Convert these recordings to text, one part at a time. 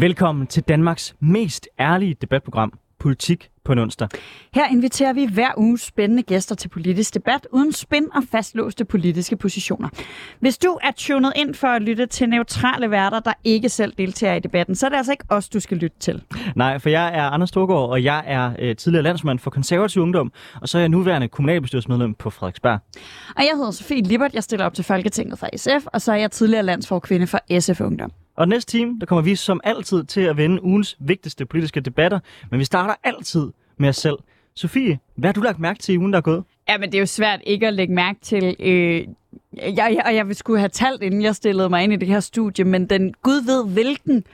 Velkommen til Danmarks mest ærlige debatprogram, Politik på en onsdag. Her inviterer vi hver uge spændende gæster til politisk debat uden spænd og fastlåste politiske positioner. Hvis du er tunet ind for at lytte til neutrale værter, der ikke selv deltager i debatten, så er det altså ikke os, du skal lytte til. Nej, for jeg er Anders Storgård, og jeg er øh, tidligere landsmand for konservativ ungdom, og så er jeg nuværende kommunalbestyrelsesmedlem på Frederiksberg. Og jeg hedder Sofie Lippert, jeg stiller op til Folketinget fra SF, og så er jeg tidligere landsforkvinde for SF Ungdom. Og næste time, der kommer vi som altid til at vende ugens vigtigste politiske debatter, men vi starter altid med os selv. Sofie, hvad har du lagt mærke til i ugen, der er gået? Ja, men det er jo svært ikke at lægge mærke til. Øh, jeg, og jeg vil skulle have talt, inden jeg stillede mig ind i det her studie, men den gud ved hvilken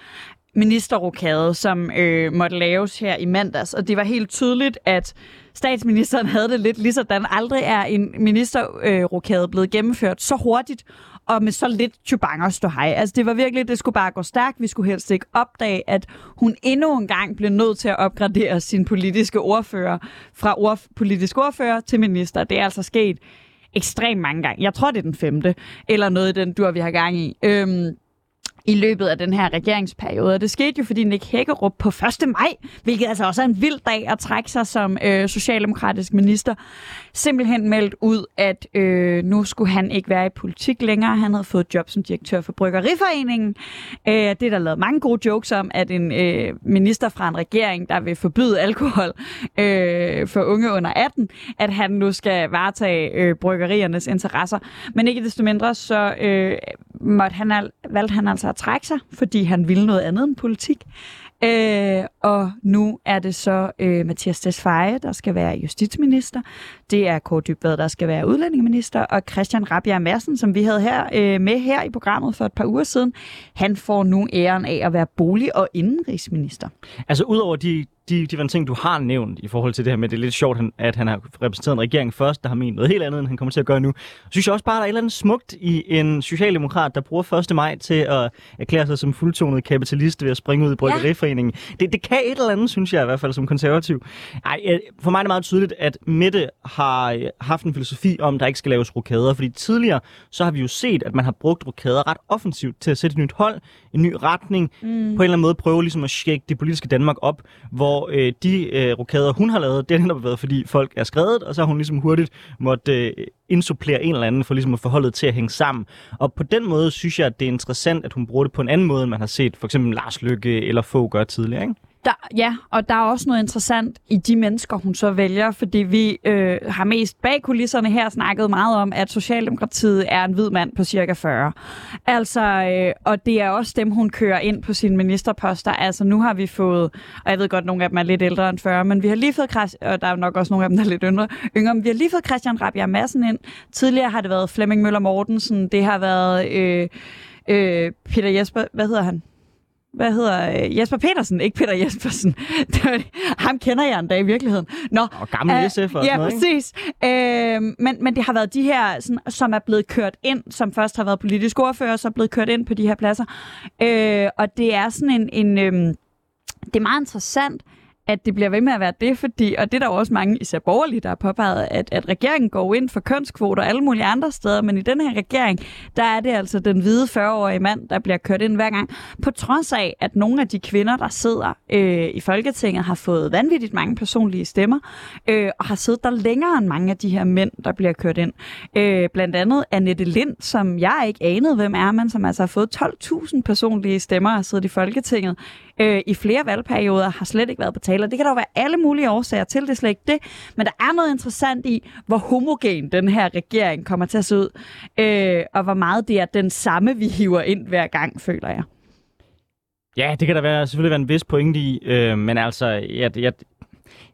ministerrokade, som øh, måtte laves her i mandags. Og det var helt tydeligt, at statsministeren havde det lidt lige sådan. Aldrig er en ministerrokade øh, blevet gennemført så hurtigt og med så lidt chubanger stå hej. Altså det var virkelig, det skulle bare gå stærkt. Vi skulle helst ikke opdage, at hun endnu en gang blev nødt til at opgradere sin politiske ordfører fra ordf- politisk ordfører til minister. Det er altså sket ekstremt mange gange. Jeg tror, det er den femte, eller noget i den dur, vi har gang i. Øhm, i løbet af den her regeringsperiode. Og det skete jo, fordi Nick Hækkerup på 1. maj, hvilket altså også er en vild dag at trække sig som øh, socialdemokratisk minister, simpelthen meldt ud, at øh, nu skulle han ikke være i politik længere. Han havde fået job som direktør for Bryggeriforeningen. Øh, det er der lavet mange gode jokes om, at en øh, minister fra en regering, der vil forbyde alkohol øh, for unge under 18, at han nu skal varetage øh, bryggeriernes interesser. Men ikke desto mindre, så øh, måtte han al- valgte han altså at trække sig, fordi han ville noget andet end politik. Øh, og nu er det så øh, Mathias Tesfaye, der skal være justitsminister. Det er Kåre Dybvad, der skal være udlændingeminister. Og Christian Rabjerg Madsen, som vi havde her øh, med her i programmet for et par uger siden, han får nu æren af at være bolig- og indenrigsminister. Altså udover de de, de ting, du har nævnt i forhold til det her med, det er lidt sjovt, at han har repræsenteret en regering først, der har ment noget helt andet, end han kommer til at gøre nu. Synes jeg også bare, der er et eller andet smukt i en socialdemokrat, der bruger 1. maj til at erklære sig som fuldtonet kapitalist ved at springe ud i Bryggeriforeningen. Ja. Det, det kan et eller andet, synes jeg i hvert fald som konservativ. Ej, for mig er det meget tydeligt, at Mette har haft en filosofi om, at der ikke skal laves rokader, fordi tidligere så har vi jo set, at man har brugt rokader ret offensivt til at sætte et nyt hold, en ny retning, mm. på en eller anden måde prøve ligesom at shake det politiske Danmark op, hvor øh, de øh, rokader, hun har lavet, det har været, fordi folk er skrevet, og så har hun ligesom hurtigt måtte øh, indsupplere en eller anden for ligesom at få holdet til at hænge sammen. Og på den måde synes jeg, at det er interessant, at hun bruger det på en anden måde, end man har set for eksempel Lars Lykke eller få gøre tidligere. Ikke? Der, ja, og der er også noget interessant i de mennesker, hun så vælger, fordi vi øh, har mest bag kulisserne her snakket meget om, at Socialdemokratiet er en hvid mand på cirka 40. Altså, øh, og det er også dem, hun kører ind på sine ministerposter. Altså, nu har vi fået, og jeg ved godt, nogle af dem er lidt ældre end 40, men vi har lige fået, og der er nok også nogle af dem, der er lidt yngre, yngre men vi har lige fået Christian Rabia Madsen ind. Tidligere har det været Flemming Møller Mortensen, det har været øh, øh, Peter Jesper, hvad hedder han? Hvad hedder øh, Jesper Petersen, ikke Peter Jespersen. Ham kender jeg endda i virkeligheden. Nå, og gammel uh, SF og Ja, noget, præcis. Uh, men, men det har været de her, sådan, som er blevet kørt ind, som først har været politisk ordfører, så er blevet kørt ind på de her pladser. Uh, og det er sådan en, en um, det er meget interessant, at det bliver ved med at være det, fordi, og det er der jo også mange, især borgerlige, der har påpeget, at, at regeringen går ind for kønskvoter alle mulige andre steder, men i den her regering, der er det altså den hvide 40-årige mand, der bliver kørt ind hver gang, på trods af, at nogle af de kvinder, der sidder øh, i Folketinget, har fået vanvittigt mange personlige stemmer, øh, og har siddet der længere end mange af de her mænd, der bliver kørt ind. Øh, blandt andet Annette Lind, som jeg ikke anede, hvem er, men som altså har fået 12.000 personlige stemmer og siddet i Folketinget øh, i flere valgperioder, har slet ikke været på tale. Det kan der jo være alle mulige årsager til, det er slet ikke det. Men der er noget interessant i, hvor homogen den her regering kommer til at se ud, øh, og hvor meget det er den samme, vi hiver ind hver gang, føler jeg. Ja, det kan der være, selvfølgelig være en vis pointe i, øh, men altså, jeg, jeg,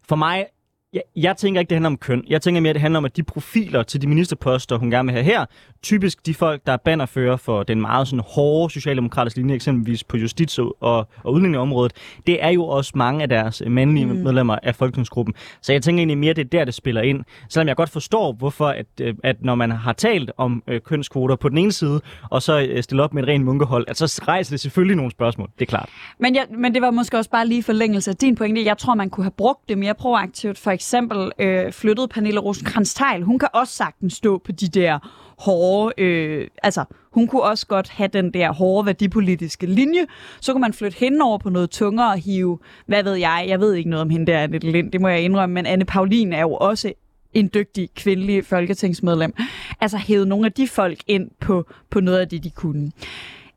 for mig jeg, jeg tænker ikke, det handler om køn. Jeg tænker mere, det handler om, at de profiler til de ministerposter, hun gerne vil have her, typisk de folk, der er bannerfører for den meget sådan hårde socialdemokratiske linje, eksempelvis på justits- og, og udlændingeområdet, det er jo også mange af deres mandlige mm. medlemmer af folketingsgruppen. Så jeg tænker egentlig mere, det er der, det spiller ind. Selvom jeg godt forstår, hvorfor, at, øh, at når man har talt om øh, kønskvoter på den ene side, og så øh, stille op med et rent munkehold, at så rejser det selvfølgelig nogle spørgsmål. Det er klart. Men, ja, men det var måske også bare lige forlængelse af din pointe. Jeg tror, man kunne have brugt det mere proaktivt. For eksempel øh, flyttet Pernille rosenkrantz -Teil. Hun kan også sagtens stå på de der hårde, øh, altså hun kunne også godt have den der hårde værdipolitiske linje. Så kunne man flytte hende over på noget tungere og hive, hvad ved jeg, jeg ved ikke noget om hende der, Annette Lind, det må jeg indrømme, men Anne Paulin er jo også en dygtig kvindelig folketingsmedlem. Altså hævet nogle af de folk ind på, på noget af det, de kunne.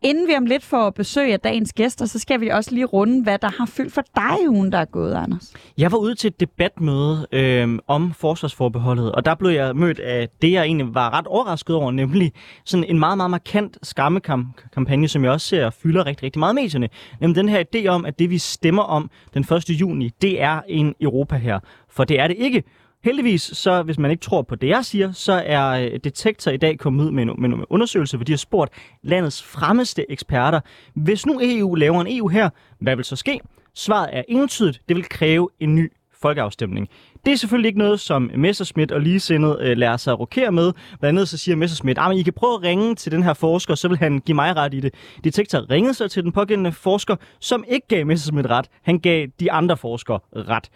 Inden vi om lidt får besøg af dagens gæster, så skal vi også lige runde, hvad der har fyldt for dig i ugen, der er gået, Anders. Jeg var ude til et debatmøde øh, om forsvarsforbeholdet, og der blev jeg mødt af det, jeg egentlig var ret overrasket over, nemlig sådan en meget, meget markant skammekampagne, som jeg også ser fylder rigtig, rigtig meget medierne. Nemlig den her idé om, at det vi stemmer om den 1. juni, det er en Europa her. For det er det ikke. Heldigvis, så hvis man ikke tror på det, jeg siger, så er øh, Detektor i dag kommet ud med en, med en undersøgelse, hvor de har spurgt landets fremmeste eksperter. Hvis nu EU laver en EU her, hvad vil så ske? Svaret er entydigt, det vil kræve en ny folkeafstemning. Det er selvfølgelig ikke noget, som Messerschmidt og ligesindet øh, lader sig rokere med. Blandt andet så siger Messerschmidt, ah, at I kan prøve at ringe til den her forsker, så vil han give mig ret i det. Detektor ringede så til den pågældende forsker, som ikke gav Messerschmidt ret. Han gav de andre forskere ret.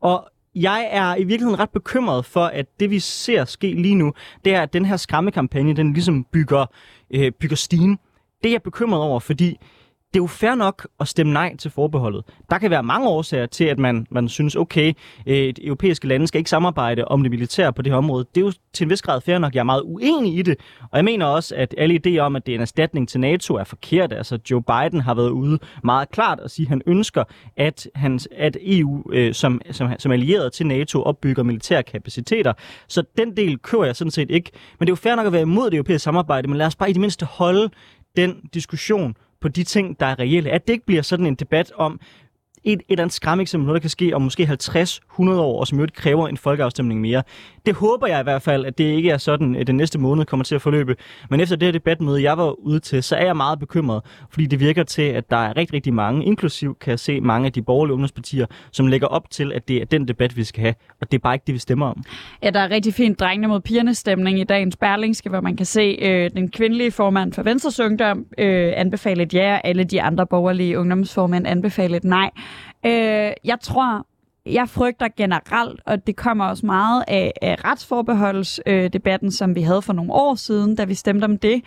Og jeg er i virkeligheden ret bekymret for, at det vi ser ske lige nu, det er, at den her skræmmekampagne, den ligesom bygger, øh, bygger stigen. Det er jeg bekymret over, fordi det er jo fair nok at stemme nej til forbeholdet. Der kan være mange årsager til, at man, man synes, okay, øh, et europæiske lande skal ikke samarbejde om det militære på det her område. Det er jo til en vis grad fair nok. Jeg er meget uenig i det. Og jeg mener også, at alle idéer om, at det er en erstatning til NATO, er forkert. Altså Joe Biden har været ude meget klart og sige, at han ønsker, at, hans, at EU øh, som, som, som allieret til NATO opbygger militære kapaciteter. Så den del kører jeg sådan set ikke. Men det er jo fair nok at være imod det europæiske samarbejde, men lad os bare i det mindste holde den diskussion på de ting, der er reelle. At det ikke bliver sådan en debat om, et, et eller andet skræmmeksempel, noget der kan ske om måske 50-100 år, og som jo kræver en folkeafstemning mere. Det håber jeg i hvert fald, at det ikke er sådan, at den næste måned kommer til at forløbe. Men efter det her debatmøde, jeg var ude til, så er jeg meget bekymret, fordi det virker til, at der er rigtig, rigtig mange, inklusiv kan jeg se mange af de borgerlige ungdomspartier, som lægger op til, at det er den debat, vi skal have, og det er bare ikke det, vi stemmer om. Ja, der er rigtig fint drengene mod pigerne stemning i dagens Berlingske, hvor man kan se øh, den kvindelige formand for Venstres Ungdom øh, anbefale et ja, og alle de andre borgerlige ungdomsformænd anbefale et nej. Øh, jeg tror, jeg frygter generelt, og det kommer også meget af, af retsforbeholdsdebatten, øh, som vi havde for nogle år siden, da vi stemte om det,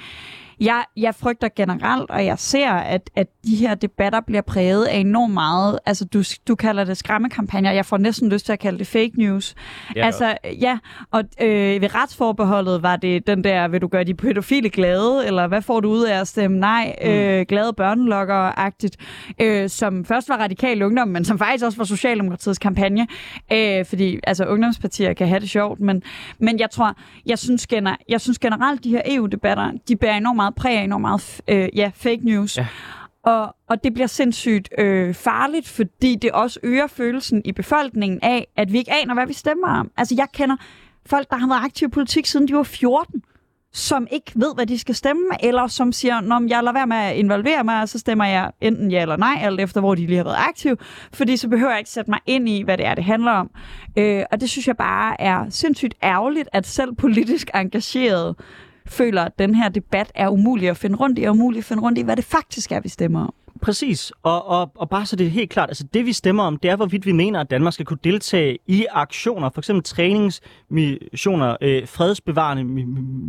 jeg, jeg frygter generelt, og jeg ser, at, at de her debatter bliver præget af enormt meget. Altså, du, du kalder det skræmmekampagner. Jeg får næsten lyst til at kalde det fake news. Ja, altså, ja. Og øh, ved retsforbeholdet var det den der, vil du gøre de pædofile glade, eller hvad får du ud af at stemme nej? Mm. Øh, glade børnelokker-agtigt. Øh, som først var radikal ungdom, men som faktisk også var Socialdemokratiets kampagne. Øh, fordi altså, ungdomspartier kan have det sjovt, men, men jeg tror, jeg synes, gener, jeg synes generelt, de her EU-debatter, de bærer enormt meget præg af enormt meget øh, ja, fake news. Ja. Og, og det bliver sindssygt øh, farligt, fordi det også øger følelsen i befolkningen af, at vi ikke aner, hvad vi stemmer om. Altså, jeg kender folk, der har været aktive i politik, siden de var 14 som ikke ved, hvad de skal stemme, eller som siger, Nå, jeg lader være med at involvere mig, og så stemmer jeg enten ja eller nej, alt efter hvor de lige har været aktive, fordi så behøver jeg ikke sætte mig ind i, hvad det er, det handler om. Øh, og det synes jeg bare er sindssygt ærgerligt, at selv politisk engageret føler, at den her debat er umulig at finde rundt i, og umulig at finde rundt i, hvad det faktisk er, vi stemmer om. Præcis, og, og, og bare så det er helt klart, altså det vi stemmer om, det er hvorvidt vi mener, at Danmark skal kunne deltage i aktioner, for eksempel træningsmissioner, øh, fredsbevarende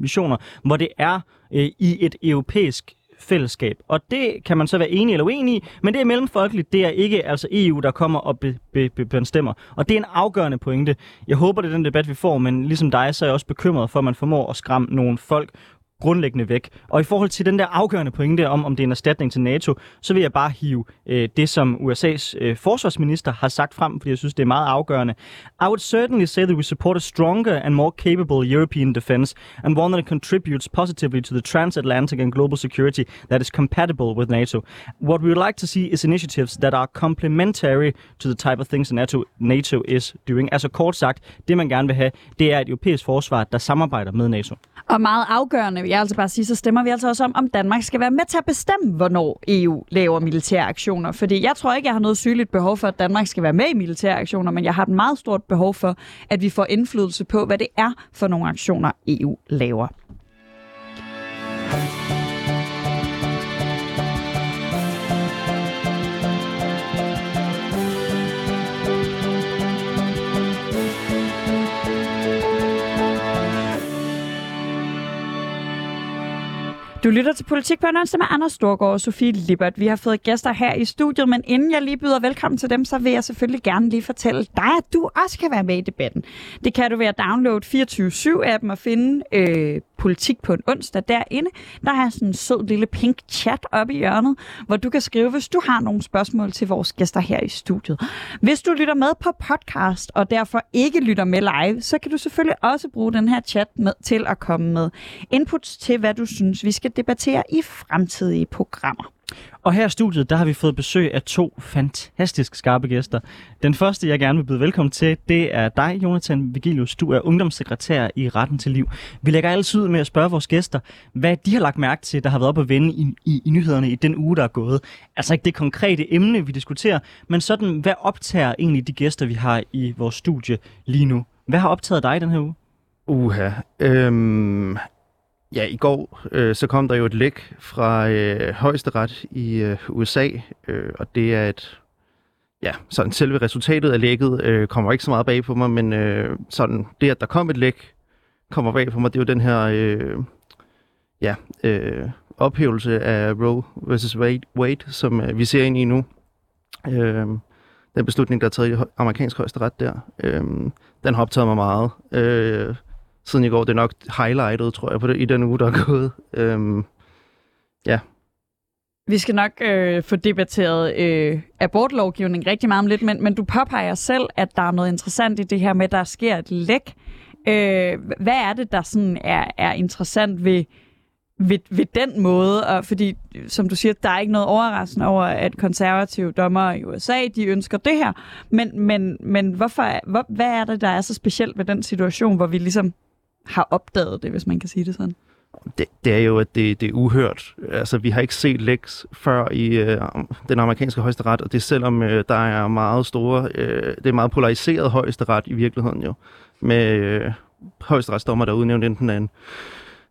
missioner, hvor det er øh, i et europæisk fællesskab. Og det kan man så være enig eller uenig i, men det er mellemfolkeligt. Det er ikke altså EU, der kommer og be, be, be, bestemmer. Og det er en afgørende pointe. Jeg håber, det er den debat, vi får, men ligesom dig, så er jeg også bekymret for, at man formår at skræmme nogle folk grundlæggende væk. Og i forhold til den der afgørende pointe om, om det er en erstatning til NATO, så vil jeg bare hive øh, det, som USA's øh, forsvarsminister har sagt frem, fordi jeg synes, det er meget afgørende. I would certainly say that we support a stronger and more capable European defense, and one that contributes positively to the transatlantic and global security that is compatible with NATO. What we would like to see is initiatives that are complementary to the type of things NATO, NATO is doing. Altså kort sagt, det man gerne vil have, det er et europæisk forsvar, der samarbejder med NATO. Og meget afgørende vil jeg altså bare sige, så stemmer vi altså også om, om Danmark skal være med til at bestemme, hvornår EU laver militære aktioner. Fordi jeg tror ikke, jeg har noget sygeligt behov for, at Danmark skal være med i militære aktioner, men jeg har et meget stort behov for, at vi får indflydelse på, hvad det er for nogle aktioner, EU laver. Du lytter til Politik på en onsdag med Anders Storgård og Sofie Lippert. Vi har fået gæster her i studiet, men inden jeg lige byder velkommen til dem, så vil jeg selvfølgelig gerne lige fortælle dig, at du også kan være med i debatten. Det kan du ved at downloade 24-7-appen og finde øh, Politik på en onsdag derinde. Der er sådan en sød lille pink chat oppe i hjørnet, hvor du kan skrive, hvis du har nogle spørgsmål til vores gæster her i studiet. Hvis du lytter med på podcast og derfor ikke lytter med live, så kan du selvfølgelig også bruge den her chat med, til at komme med inputs til, hvad du synes, vi skal debattere i fremtidige programmer. Og her i studiet, der har vi fået besøg af to fantastisk skarpe gæster. Den første, jeg gerne vil byde velkommen til, det er dig, Jonathan Vigilius. Du er ungdomssekretær i Retten til Liv. Vi lægger altid ud med at spørge vores gæster, hvad de har lagt mærke til, der har været op at vende i, i, i nyhederne i den uge, der er gået. Altså ikke det konkrete emne, vi diskuterer, men sådan, hvad optager egentlig de gæster, vi har i vores studie lige nu? Hvad har optaget dig den her uge? Uha. Øhm, ja, i går øh, så kom der jo et læk fra øh, højesteret i øh, USA, øh, og det er et... Ja, sådan selve resultatet af lækket øh, kommer ikke så meget bag på mig, men øh, sådan det, at der kom et læk, kommer bag på mig. Det er jo den her øh, ja, øh, ophævelse af Roe versus Wade, Wade som øh, vi ser ind i nu. Øh, den beslutning, der er taget i amerikansk højesteret der, øh, den har optaget mig meget. Øh, siden i går. Det er nok highlightet, tror jeg, på det, i den uge, der er gået. Øhm, ja. Vi skal nok øh, få debatteret øh, abortlovgivning rigtig meget om lidt, men, men du påpeger selv, at der er noget interessant i det her med, at der sker et læk. Øh, hvad er det, der sådan er, er interessant ved, ved, ved den måde? Og fordi, som du siger, der er ikke noget overraskende over, at konservative dommer i USA, de ønsker det her. Men, men, men hvorfor, hvor, hvad er det, der er så specielt ved den situation, hvor vi ligesom har opdaget det, hvis man kan sige det sådan? Det, det er jo, at det, det er uhørt. Altså, vi har ikke set Lex før i øh, den amerikanske højesteret, og det er selvom øh, der er meget store, øh, det er meget polariseret højesteret i virkeligheden jo, med øh, højesteretsdommer, der udnævnt enten af en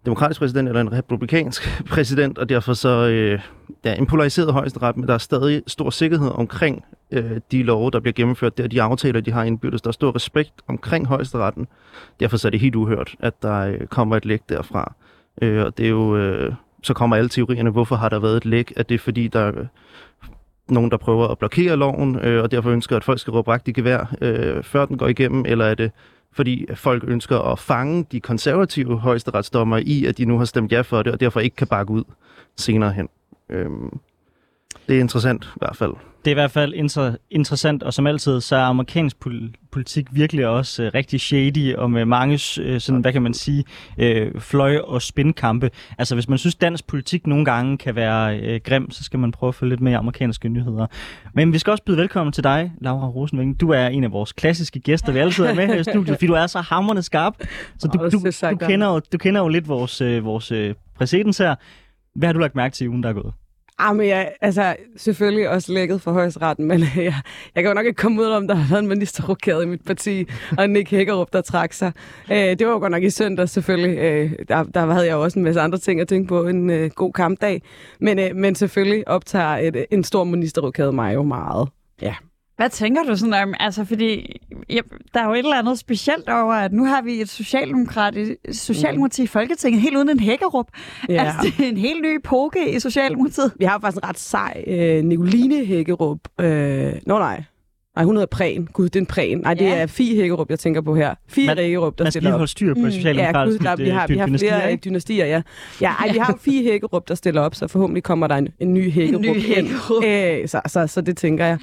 demokratisk præsident eller en republikansk præsident, og derfor så øh, ja, en polariseret højesteret, men der er stadig stor sikkerhed omkring øh, de love, der bliver gennemført der, de aftaler, de har indbyrdes. Der er stor respekt omkring højesteretten. Derfor så er det helt uhørt, at der øh, kommer et læk derfra. Øh, og det er jo, øh, så kommer alle teorierne, hvorfor har der været et læk? Er det fordi, der er øh, nogen, der prøver at blokere loven, øh, og derfor ønsker, at folk skal råbe i gevær, øh, før den går igennem, eller er det fordi folk ønsker at fange de konservative højesteretsdommer i, at de nu har stemt ja for det, og derfor ikke kan bakke ud senere hen. Øhm, det er interessant i hvert fald. Det er i hvert fald inter- interessant, og som altid, så er amerikansk pol- politik virkelig også uh, rigtig shady, og med mange, uh, sådan, hvad kan man sige, uh, fløj- og spindkampe. Altså, hvis man synes, dansk politik nogle gange kan være uh, grim, så skal man prøve at følge lidt med i amerikanske nyheder. Men vi skal også byde velkommen til dig, Laura Rosenving. Du er en af vores klassiske gæster, vi altid er med her i studiet, fordi du er så hammerende skarp. Så du, du, du, kender, jo, du kender jo lidt vores, uh, vores uh, præcedens her. Hvad har du lagt mærke til i ugen, der er gået? Ah, men jeg, altså, selvfølgelig også lækket for højesteretten, men øh, jeg, jeg kan jo nok ikke komme ud om, der har været en ministerrokade i mit parti, og Nick Hækkerup, der trak sig. Øh, det var jo godt nok i søndag, selvfølgelig. Øh, der, der havde jeg jo også en masse andre ting at tænke på. En øh, god kampdag. Men, øh, men selvfølgelig optager et, en stor ministerrokade mig jo meget. Ja. Hvad tænker du sådan om, altså fordi ja, der er jo et eller andet specielt over, at nu har vi et socialdemokrati, socialdemokrati i Folketinget, helt uden en hækkerup. Ja. Altså det er en helt ny epoke i Socialdemokratiet. Vi har faktisk en ret sej øh, Nicoline Hækkerup. Øh, nå nej, Nej, hun hedder Præn. Gud, det er en Præn. Nej, det ja. er Fie Hækkerup, jeg tænker på her. Fie man, Hækkerup, der man stiller op. Man skal lige holde styr på socialdemokratisk mm, ja, Gud, der, vi har, vi har flere ikke? dynastier, ja. Ja, ej, vi har Fie Hækkerup, der stiller op, så forhåbentlig kommer der en, en ny Hækkerup. En ny Hækkerup. Øh, så, så, så det tænker jeg.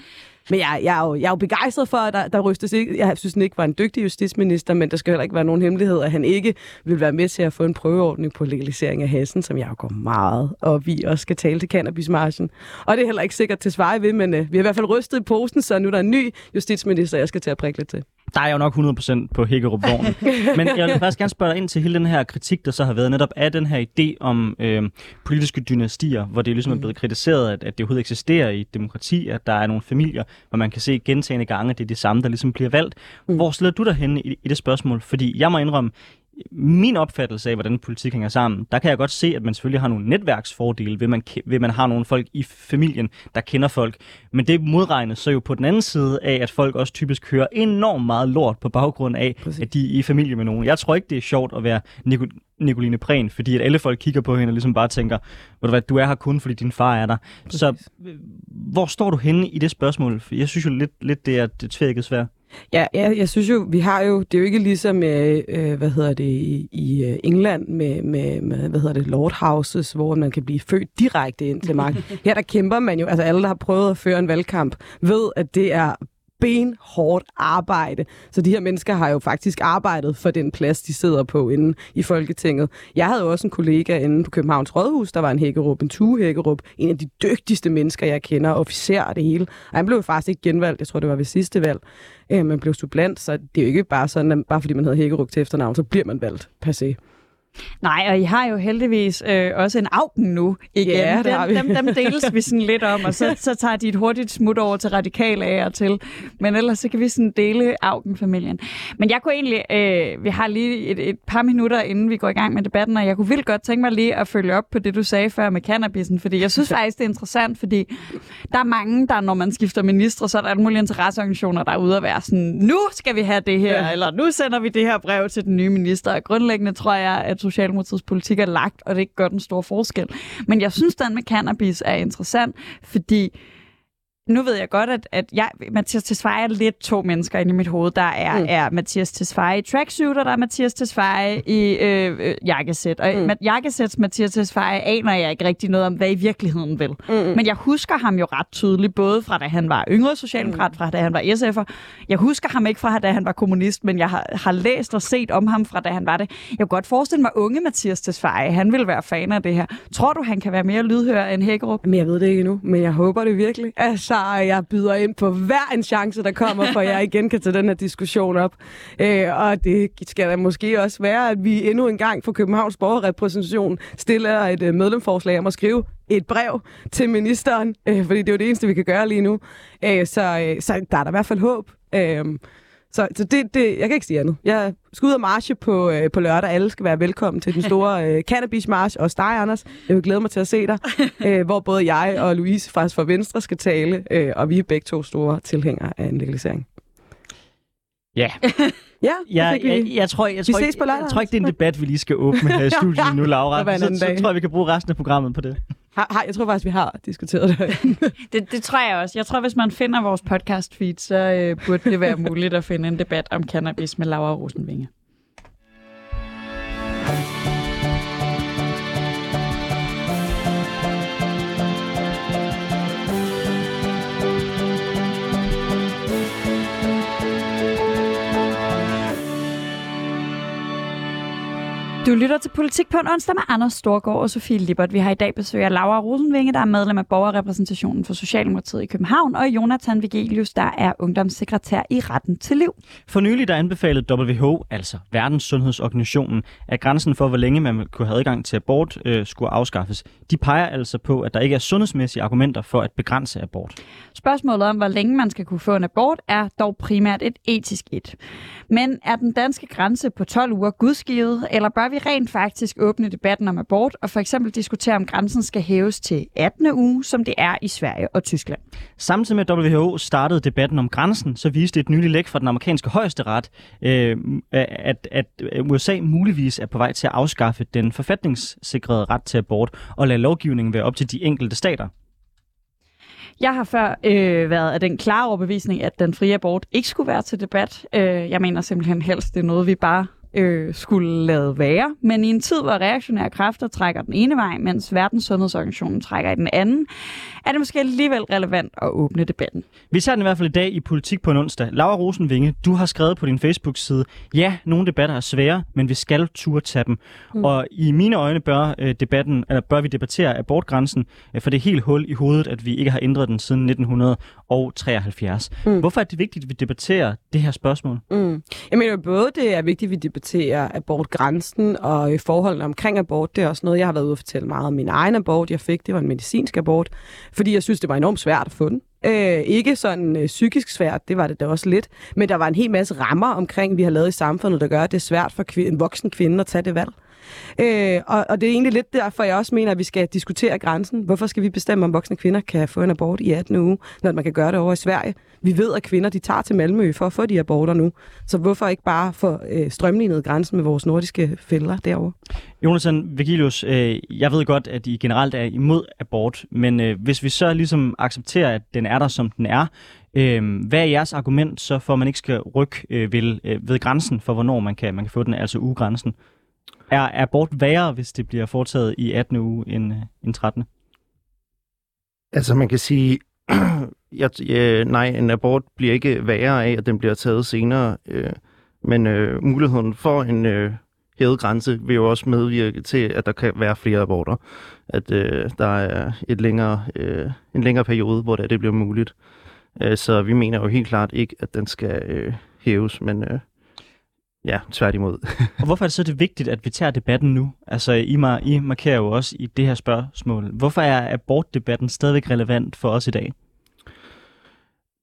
Men jeg, jeg, er jo, jeg er jo begejstret for, at der, der rystes ikke. Jeg synes, han ikke var en dygtig justitsminister, men der skal heller ikke være nogen hemmelighed, at han ikke vil være med til at få en prøveordning på legalisering af hessen, som jeg jo går meget, og vi også skal tale til cannabismarchen. Og det er heller ikke sikkert til svare ved, men øh, vi har i hvert fald rystet i posen, så nu er der en ny justitsminister, jeg skal til at prikke lidt til. Der er jo nok 100% på Hækkerup-vognen. Men jeg vil faktisk gerne spørge dig ind til hele den her kritik, der så har været netop af den her idé om øh, politiske dynastier, hvor det ligesom er blevet kritiseret, at, at det overhovedet eksisterer i et demokrati, at der er nogle familier, hvor man kan se gentagende gange, at det er det samme, der ligesom bliver valgt. Mm. Hvor stiller du dig henne i, i det spørgsmål? Fordi jeg må indrømme, min opfattelse af, hvordan politik hænger sammen, der kan jeg godt se, at man selvfølgelig har nogle netværksfordele, ved man, ved man har nogle folk i familien, der kender folk. Men det modregnes så jo på den anden side af, at folk også typisk hører enormt meget lort på baggrund af, Præcis. at de er i familie med nogen. Jeg tror ikke, det er sjovt at være Nicoline Prehn, fordi at alle folk kigger på hende og ligesom bare tænker, du, hvad, du er her kun, fordi din far er der. Præcis. Så hvor står du henne i det spørgsmål? For jeg synes jo lidt, lidt det er det tvækket svært. Ja, ja, jeg synes jo, vi har jo, det er jo ikke ligesom, øh, øh, hvad hedder det, i, i øh, England med, med, med, hvad hedder det, Lord Houses, hvor man kan blive født direkte ind til magten. Her der kæmper man jo, altså alle, der har prøvet at føre en valgkamp, ved, at det er benhårdt arbejde. Så de her mennesker har jo faktisk arbejdet for den plads, de sidder på inde i Folketinget. Jeg havde jo også en kollega inde på Københavns Rådhus, der var en Hækkerup, en Tue Hækkerup, en af de dygtigste mennesker, jeg kender, officer og det hele. Og han blev faktisk ikke genvalgt, jeg tror, det var ved sidste valg. Øh, man blev sublant, så det er jo ikke bare sådan, at bare fordi man hedder Hækkerup til efternavn, så bliver man valgt per se. Nej, og I har jo heldigvis øh, også en augen nu igen. Ja, det dem, har vi. Dem, dem deles vi sådan lidt om, og så, så tager de et hurtigt smut over til radikale af og til. Men ellers så kan vi sådan dele augen-familien. Men jeg kunne egentlig, øh, vi har lige et, et par minutter, inden vi går i gang med debatten, og jeg kunne vildt godt tænke mig lige at følge op på det, du sagde før med cannabisen, fordi jeg synes faktisk, det er interessant, fordi der er mange, der når man skifter ministre, så er der alle mulige interesseorganisationer, der er ude at være sådan, nu skal vi have det her, ja. eller nu sender vi det her brev til den nye minister. Og grundlæggende tror jeg, at Socialdemokratiets politik er lagt, og det ikke gør den store forskel. Men jeg synes, den med cannabis er interessant, fordi nu ved jeg godt, at, at jeg, Mathias Tesfaye er lidt to mennesker inde i mit hoved. Der er, mm. er Mathias Tesfaye i tracksuit, og der er Mathias Tesfaye i øh, øh, jakkesæt. Og mm. jakkesæts Mathias Tesfaye aner jeg ikke rigtig noget om, hvad i virkeligheden vil. Mm. Men jeg husker ham jo ret tydeligt, både fra da han var yngre socialdemokrat, mm. fra da han var SF'er. Jeg husker ham ikke fra da han var kommunist, men jeg har, har læst og set om ham fra da han var det. Jeg kunne godt forestille mig, unge Mathias Tesfaye, han vil være fan af det her. Tror du, han kan være mere lydhør end Hækkerup? Men jeg ved det ikke endnu, men jeg håber det virkelig. Altså, jeg byder ind på hver en chance, der kommer, for jeg igen kan tage den her diskussion op. Øh, og det skal da måske også være, at vi endnu en gang for Københavns borgerrepræsentation stiller et øh, medlemforslag om at skrive et brev til ministeren, øh, fordi det er jo det eneste, vi kan gøre lige nu. Øh, så, øh, så der er der i hvert fald håb. Øh, så, så det, det, jeg kan ikke sige andet. Jeg skal ud og marche på, øh, på lørdag. Alle skal være velkommen til den store øh, cannabis march. Og dig, Anders. Jeg vil glæde mig til at se dig. øh, hvor både jeg og Louise faktisk fra Venstre skal tale. Øh, og vi er begge to store tilhængere af en legalisering. Ja. Ja, ja vi. jeg, jeg, tror, jeg, jeg, tror, ses på lørdag. jeg tror ikke, det er en debat, vi lige skal åbne her i studiet nu, Laura. Så, så, så tror jeg, vi kan bruge resten af programmet på det. Har, har, jeg tror faktisk, vi har diskuteret det. det. Det tror jeg også. Jeg tror, hvis man finder vores podcast feed, så øh, burde det være muligt at finde en debat om cannabis med Laura Rosenvinge. Du lytter til Politik på en onsdag med Anders Storgård og Sofie Lippert. Vi har i dag besøg af Laura Rosenvinge, der er medlem af borgerrepræsentationen for Socialdemokratiet i København, og Jonathan Vigelius, der er ungdomssekretær i Retten til Liv. For nylig der anbefalede WHO, altså Verdens Sundhedsorganisationen, at grænsen for, hvor længe man kunne have adgang til abort, øh, skulle afskaffes. De peger altså på, at der ikke er sundhedsmæssige argumenter for at begrænse abort. Spørgsmålet om, hvor længe man skal kunne få en abort, er dog primært et etisk et. Men er den danske grænse på 12 uger gudskivet, eller bør vi rent faktisk åbne debatten om abort og for eksempel diskutere, om grænsen skal hæves til 18. uge, som det er i Sverige og Tyskland. Samtidig med WHO startede debatten om grænsen, så viste et nyligt læk fra den amerikanske højesteret, øh, at, at USA muligvis er på vej til at afskaffe den forfatningssikrede ret til abort og lade lovgivningen være op til de enkelte stater. Jeg har før øh, været af den klare overbevisning, at den frie abort ikke skulle være til debat. Øh, jeg mener simpelthen helst, det er noget, vi bare øh, skulle lade være. Men i en tid, hvor reaktionære kræfter trækker den ene vej, mens Verdens Sundhedsorganisation trækker i den anden, er det måske alligevel relevant at åbne debatten. Vi tager den i hvert fald i dag i Politik på en onsdag. Laura Rosenvinge, du har skrevet på din Facebook-side, ja, nogle debatter er svære, men vi skal turde tage dem. Mm. Og i mine øjne bør, øh, debatten, eller bør vi debattere abortgrænsen, øh, for det er helt hul i hovedet, at vi ikke har ændret den siden 1973. Mm. Hvorfor er det vigtigt, at vi debatterer det her spørgsmål? Mm. Jeg mener både, det er vigtigt, at vi debatterer abortgrænsen og forholdene omkring abort. Det er også noget, jeg har været ude at fortælle meget om min egen abort, jeg fik. Det var en medicinsk abort fordi jeg synes, det var enormt svært at få den. Øh, ikke sådan øh, psykisk svært, det var det da også lidt, men der var en hel masse rammer omkring, vi har lavet i samfundet, der gør, at det er svært for kv- en voksen kvinde at tage det valg. Øh, og, og det er egentlig lidt derfor, jeg også mener, at vi skal diskutere grænsen. Hvorfor skal vi bestemme, om voksne kvinder kan få en abort i 18 uge, når man kan gøre det over i Sverige? Vi ved, at kvinder de tager til Malmø for at få de aborter nu. Så hvorfor ikke bare få øh, strømlignet grænsen med vores nordiske fælder derovre? Jonathan Vigilius, øh, jeg ved godt, at I generelt er imod abort, men øh, hvis vi så ligesom accepterer, at den er der, som den er, øh, hvad er jeres argument så for, at man ikke skal rykke øh, ved, øh, ved grænsen for, hvornår man kan, man kan få den, altså ugegrænsen? Er abort værre, hvis det bliver foretaget i 18 uge end, øh, end 13? Altså man kan sige, jeg, ja, nej, en abort bliver ikke værre af, at den bliver taget senere. Øh, men øh, muligheden for en øh, hævet grænse vil jo også medvirke til, at der kan være flere aborter. At øh, der er et længere, øh, en længere periode, hvor det, det bliver muligt. Øh, så vi mener jo helt klart ikke, at den skal øh, hæves, men øh, ja, tværtimod. Og hvorfor er det så det vigtigt, at vi tager debatten nu? Altså, I, mar- I markerer jo også i det her spørgsmål. Hvorfor er abortdebatten stadigvæk relevant for os i dag?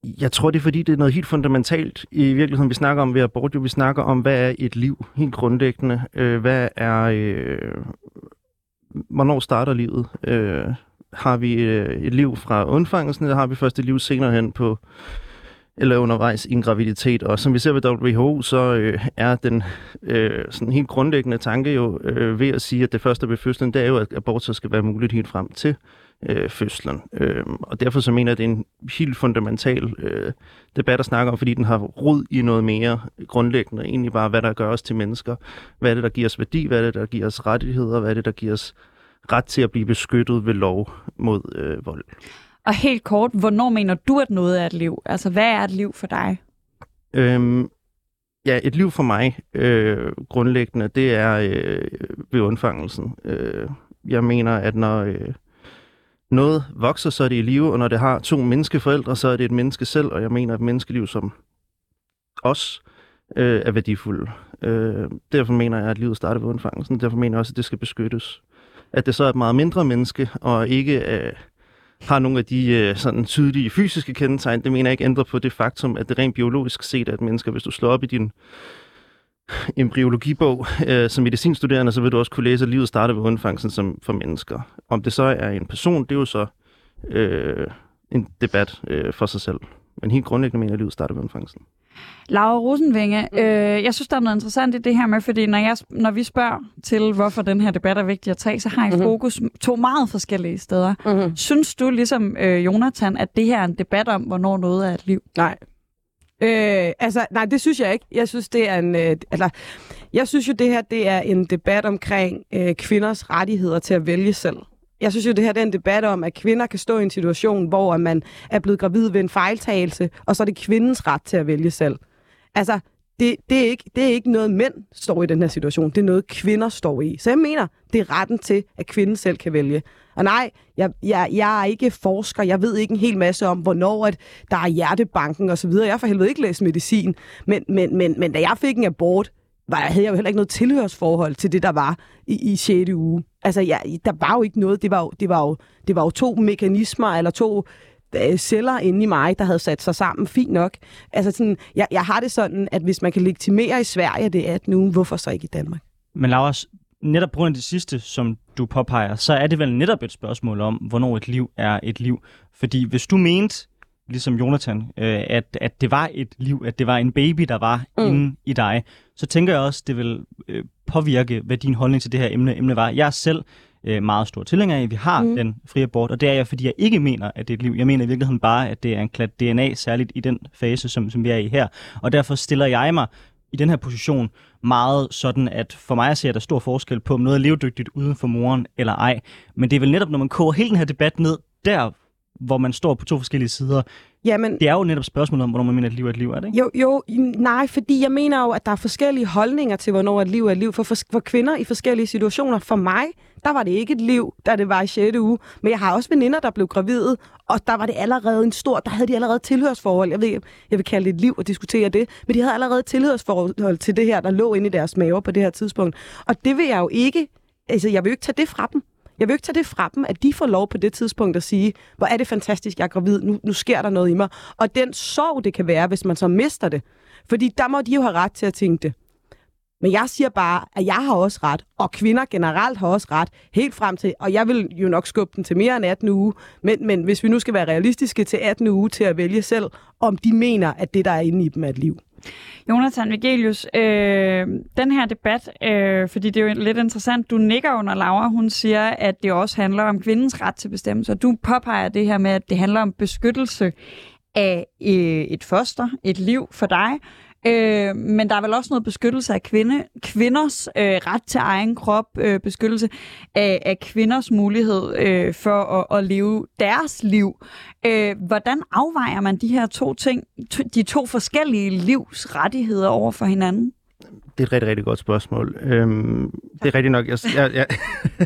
Jeg tror, det er fordi, det er noget helt fundamentalt i virkeligheden, vi snakker om ved abort. Jo, vi snakker om, hvad er et liv, helt grundlæggende. Øh, hvad er... Øh, hvornår starter livet? Øh, har vi øh, et liv fra undfangelsen, eller har vi først et liv senere hen på eller undervejs i en graviditet. Og som vi ser ved WHO, så øh, er den øh, sådan helt grundlæggende tanke jo øh, ved at sige, at det første ved fødslen, det er jo, at abort så skal være muligt helt frem til øh, fødslen. Øh, og derfor så mener jeg, at det er en helt fundamental øh, debat at snakke om, fordi den har rod i noget mere grundlæggende. Egentlig bare, hvad der gør os til mennesker. Hvad er det, der giver os værdi? Hvad er det, der giver os rettigheder? Hvad er det, der giver os ret til at blive beskyttet ved lov mod øh, vold? Og helt kort, hvornår mener du, at noget er et liv? Altså, hvad er et liv for dig? Øhm, ja, et liv for mig øh, grundlæggende, det er øh, ved undfangelsen. Øh, jeg mener, at når øh, noget vokser, så er det i live, og når det har to menneskeforældre, så er det et menneske selv, og jeg mener, at menneskeliv som os øh, er værdifulde. Øh, derfor mener jeg, at livet starter ved undfangelsen. Derfor mener jeg også, at det skal beskyttes. At det så er et meget mindre menneske, og ikke... Øh, har nogle af de øh, sådan tydelige fysiske kendetegn, det mener jeg ikke ændrer på det faktum, at det rent biologisk set er et menneske. Hvis du slår op i din embryologibog øh, som medicinstuderende, så vil du også kunne læse, at livet starter ved undfangelsen som for mennesker. Om det så er en person, det er jo så øh, en debat øh, for sig selv. Men helt grundlæggende mener jeg, at livet starter ved undfangelsen. Laura Rosenvinge, mm. øh, jeg synes, der er noget interessant i det her med, fordi når, jeg, når vi spørger til, hvorfor den her debat er vigtig at tage, så har I mm-hmm. fokus to meget forskellige steder. Mm-hmm. Synes du, ligesom øh, Jonathan, at det her er en debat om, hvornår noget er et liv? Nej. Øh, altså, nej, det synes jeg ikke. Jeg synes, det er en... Øh, altså, jeg synes jo, det her det er en debat omkring øh, kvinders rettigheder til at vælge selv. Jeg synes jo, det her det er en debat om, at kvinder kan stå i en situation, hvor man er blevet gravid ved en fejltagelse, og så er det kvindens ret til at vælge selv. Altså, det, det, er ikke, det er ikke noget, mænd står i den her situation. Det er noget, kvinder står i. Så jeg mener, det er retten til, at kvinden selv kan vælge. Og nej, jeg, jeg, jeg er ikke forsker. Jeg ved ikke en hel masse om, hvornår at der er hjertebanken osv. Jeg har for helvede ikke læst medicin. Men, men, men, men da jeg fik en abort, var, havde jeg jo heller ikke noget tilhørsforhold til det, der var i, i 6. uge. Altså, ja, der var jo ikke noget. Det var jo, det var jo, det var jo to mekanismer, eller to øh, celler inde i mig, der havde sat sig sammen fint nok. Altså sådan, jeg, jeg har det sådan, at hvis man kan legitimere i Sverige, det er 18 nu, hvorfor så ikke i Danmark? Men Laura, netop på grund af det sidste, som du påpeger, så er det vel netop et spørgsmål om, hvornår et liv er et liv. Fordi hvis du mente, ligesom Jonathan, øh, at, at det var et liv, at det var en baby, der var mm. inde i dig, så tænker jeg også, det vil øh, påvirke, hvad din holdning til det her emne, emne var. Jeg er selv øh, meget stor tilhænger af, vi har mm. den frie abort, og det er jeg, fordi jeg ikke mener, at det er et liv. Jeg mener i virkeligheden bare, at det er en klat DNA, særligt i den fase, som, som vi er i her. Og derfor stiller jeg mig i den her position meget sådan, at for mig ser der stor forskel på, om noget er levedygtigt uden for moren eller ej. Men det er vel netop, når man koger hele den her debat ned, der hvor man står på to forskellige sider. Jamen, det er jo netop spørgsmålet om, hvornår man mener, at liv er et liv, er det ikke? Jo, jo, nej, fordi jeg mener jo, at der er forskellige holdninger til, hvornår et liv er et liv. For, for, for kvinder i forskellige situationer. For mig, der var det ikke et liv, da det var i 6. uge. Men jeg har også veninder, der blev gravide, og der var det allerede en stor, der havde de allerede tilhørsforhold. Jeg ved jeg vil kalde det et liv at diskutere det, men de havde allerede tilhørsforhold til det her, der lå inde i deres maver på det her tidspunkt. Og det vil jeg jo ikke, altså jeg vil jo ikke tage det fra dem. Jeg vil ikke tage det fra dem, at de får lov på det tidspunkt at sige, hvor er det fantastisk, jeg er gravid, nu, nu sker der noget i mig. Og den sorg, det kan være, hvis man så mister det. Fordi der må de jo have ret til at tænke det. Men jeg siger bare, at jeg har også ret, og kvinder generelt har også ret, helt frem til, og jeg vil jo nok skubbe den til mere end 18 uge, men, men hvis vi nu skal være realistiske til 18 uge til at vælge selv, om de mener, at det, der er inde i dem, er et liv. Jonathan Vigelius, øh, den her debat, øh, fordi det er jo lidt interessant, du nikker under Laura, hun siger, at det også handler om kvindens ret til bestemmelse, du påpeger det her med, at det handler om beskyttelse af øh, et foster, et liv for dig, Øh, men der er vel også noget beskyttelse af kvinde, kvinders øh, ret til egen krop, øh, beskyttelse af, af kvinders mulighed øh, for at, at leve deres liv. Øh, hvordan afvejer man de her to ting, to, de to forskellige livs rettigheder over for hinanden? Det er et rigtig, rigtig godt spørgsmål. Øhm, det er rigtigt nok, jeg, jeg, jeg,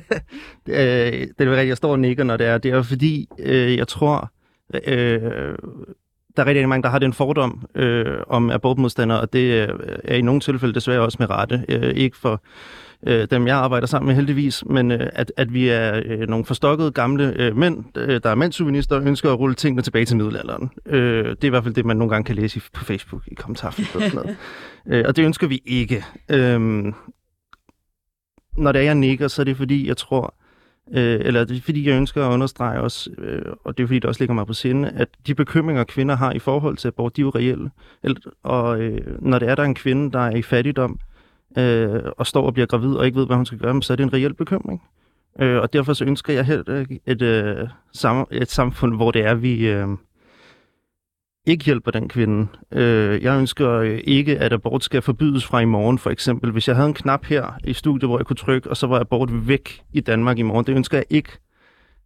det, er, det er rigtigt, jeg står og nikker, når det er. Det er fordi, øh, jeg tror, øh, der er rigtig mange, der har den fordom øh, om abortmodstandere, og det er i nogle tilfælde desværre også med rette. Øh, ikke for øh, dem, jeg arbejder sammen med heldigvis, men øh, at, at vi er øh, nogle forstokkede gamle øh, mænd, øh, der er mandsuvenister og ønsker at rulle tingene tilbage til middelalderen. Øh, det er i hvert fald det, man nogle gange kan læse på Facebook i kommentarfeltet og sådan noget. øh, og det ønsker vi ikke. Øh, når det er, jeg nikker, så er det fordi, jeg tror, Øh, eller det er fordi, jeg ønsker at understrege også, øh, og det er fordi, det også ligger mig på sinde, at de bekymringer, kvinder har i forhold til abort, de er jo reelle. Og øh, når det er, der er en kvinde, der er i fattigdom, øh, og står og bliver gravid og ikke ved, hvad hun skal gøre, så er det en reel bekymring. Øh, og derfor så ønsker jeg helt et, øh, et, sam- et samfund, hvor det er, vi... Øh, ikke hjælper den kvinde. Øh, jeg ønsker øh, ikke, at abort skal forbydes fra i morgen, for eksempel. Hvis jeg havde en knap her i studiet, hvor jeg kunne trykke, og så var abort væk i Danmark i morgen, det ønsker jeg ikke.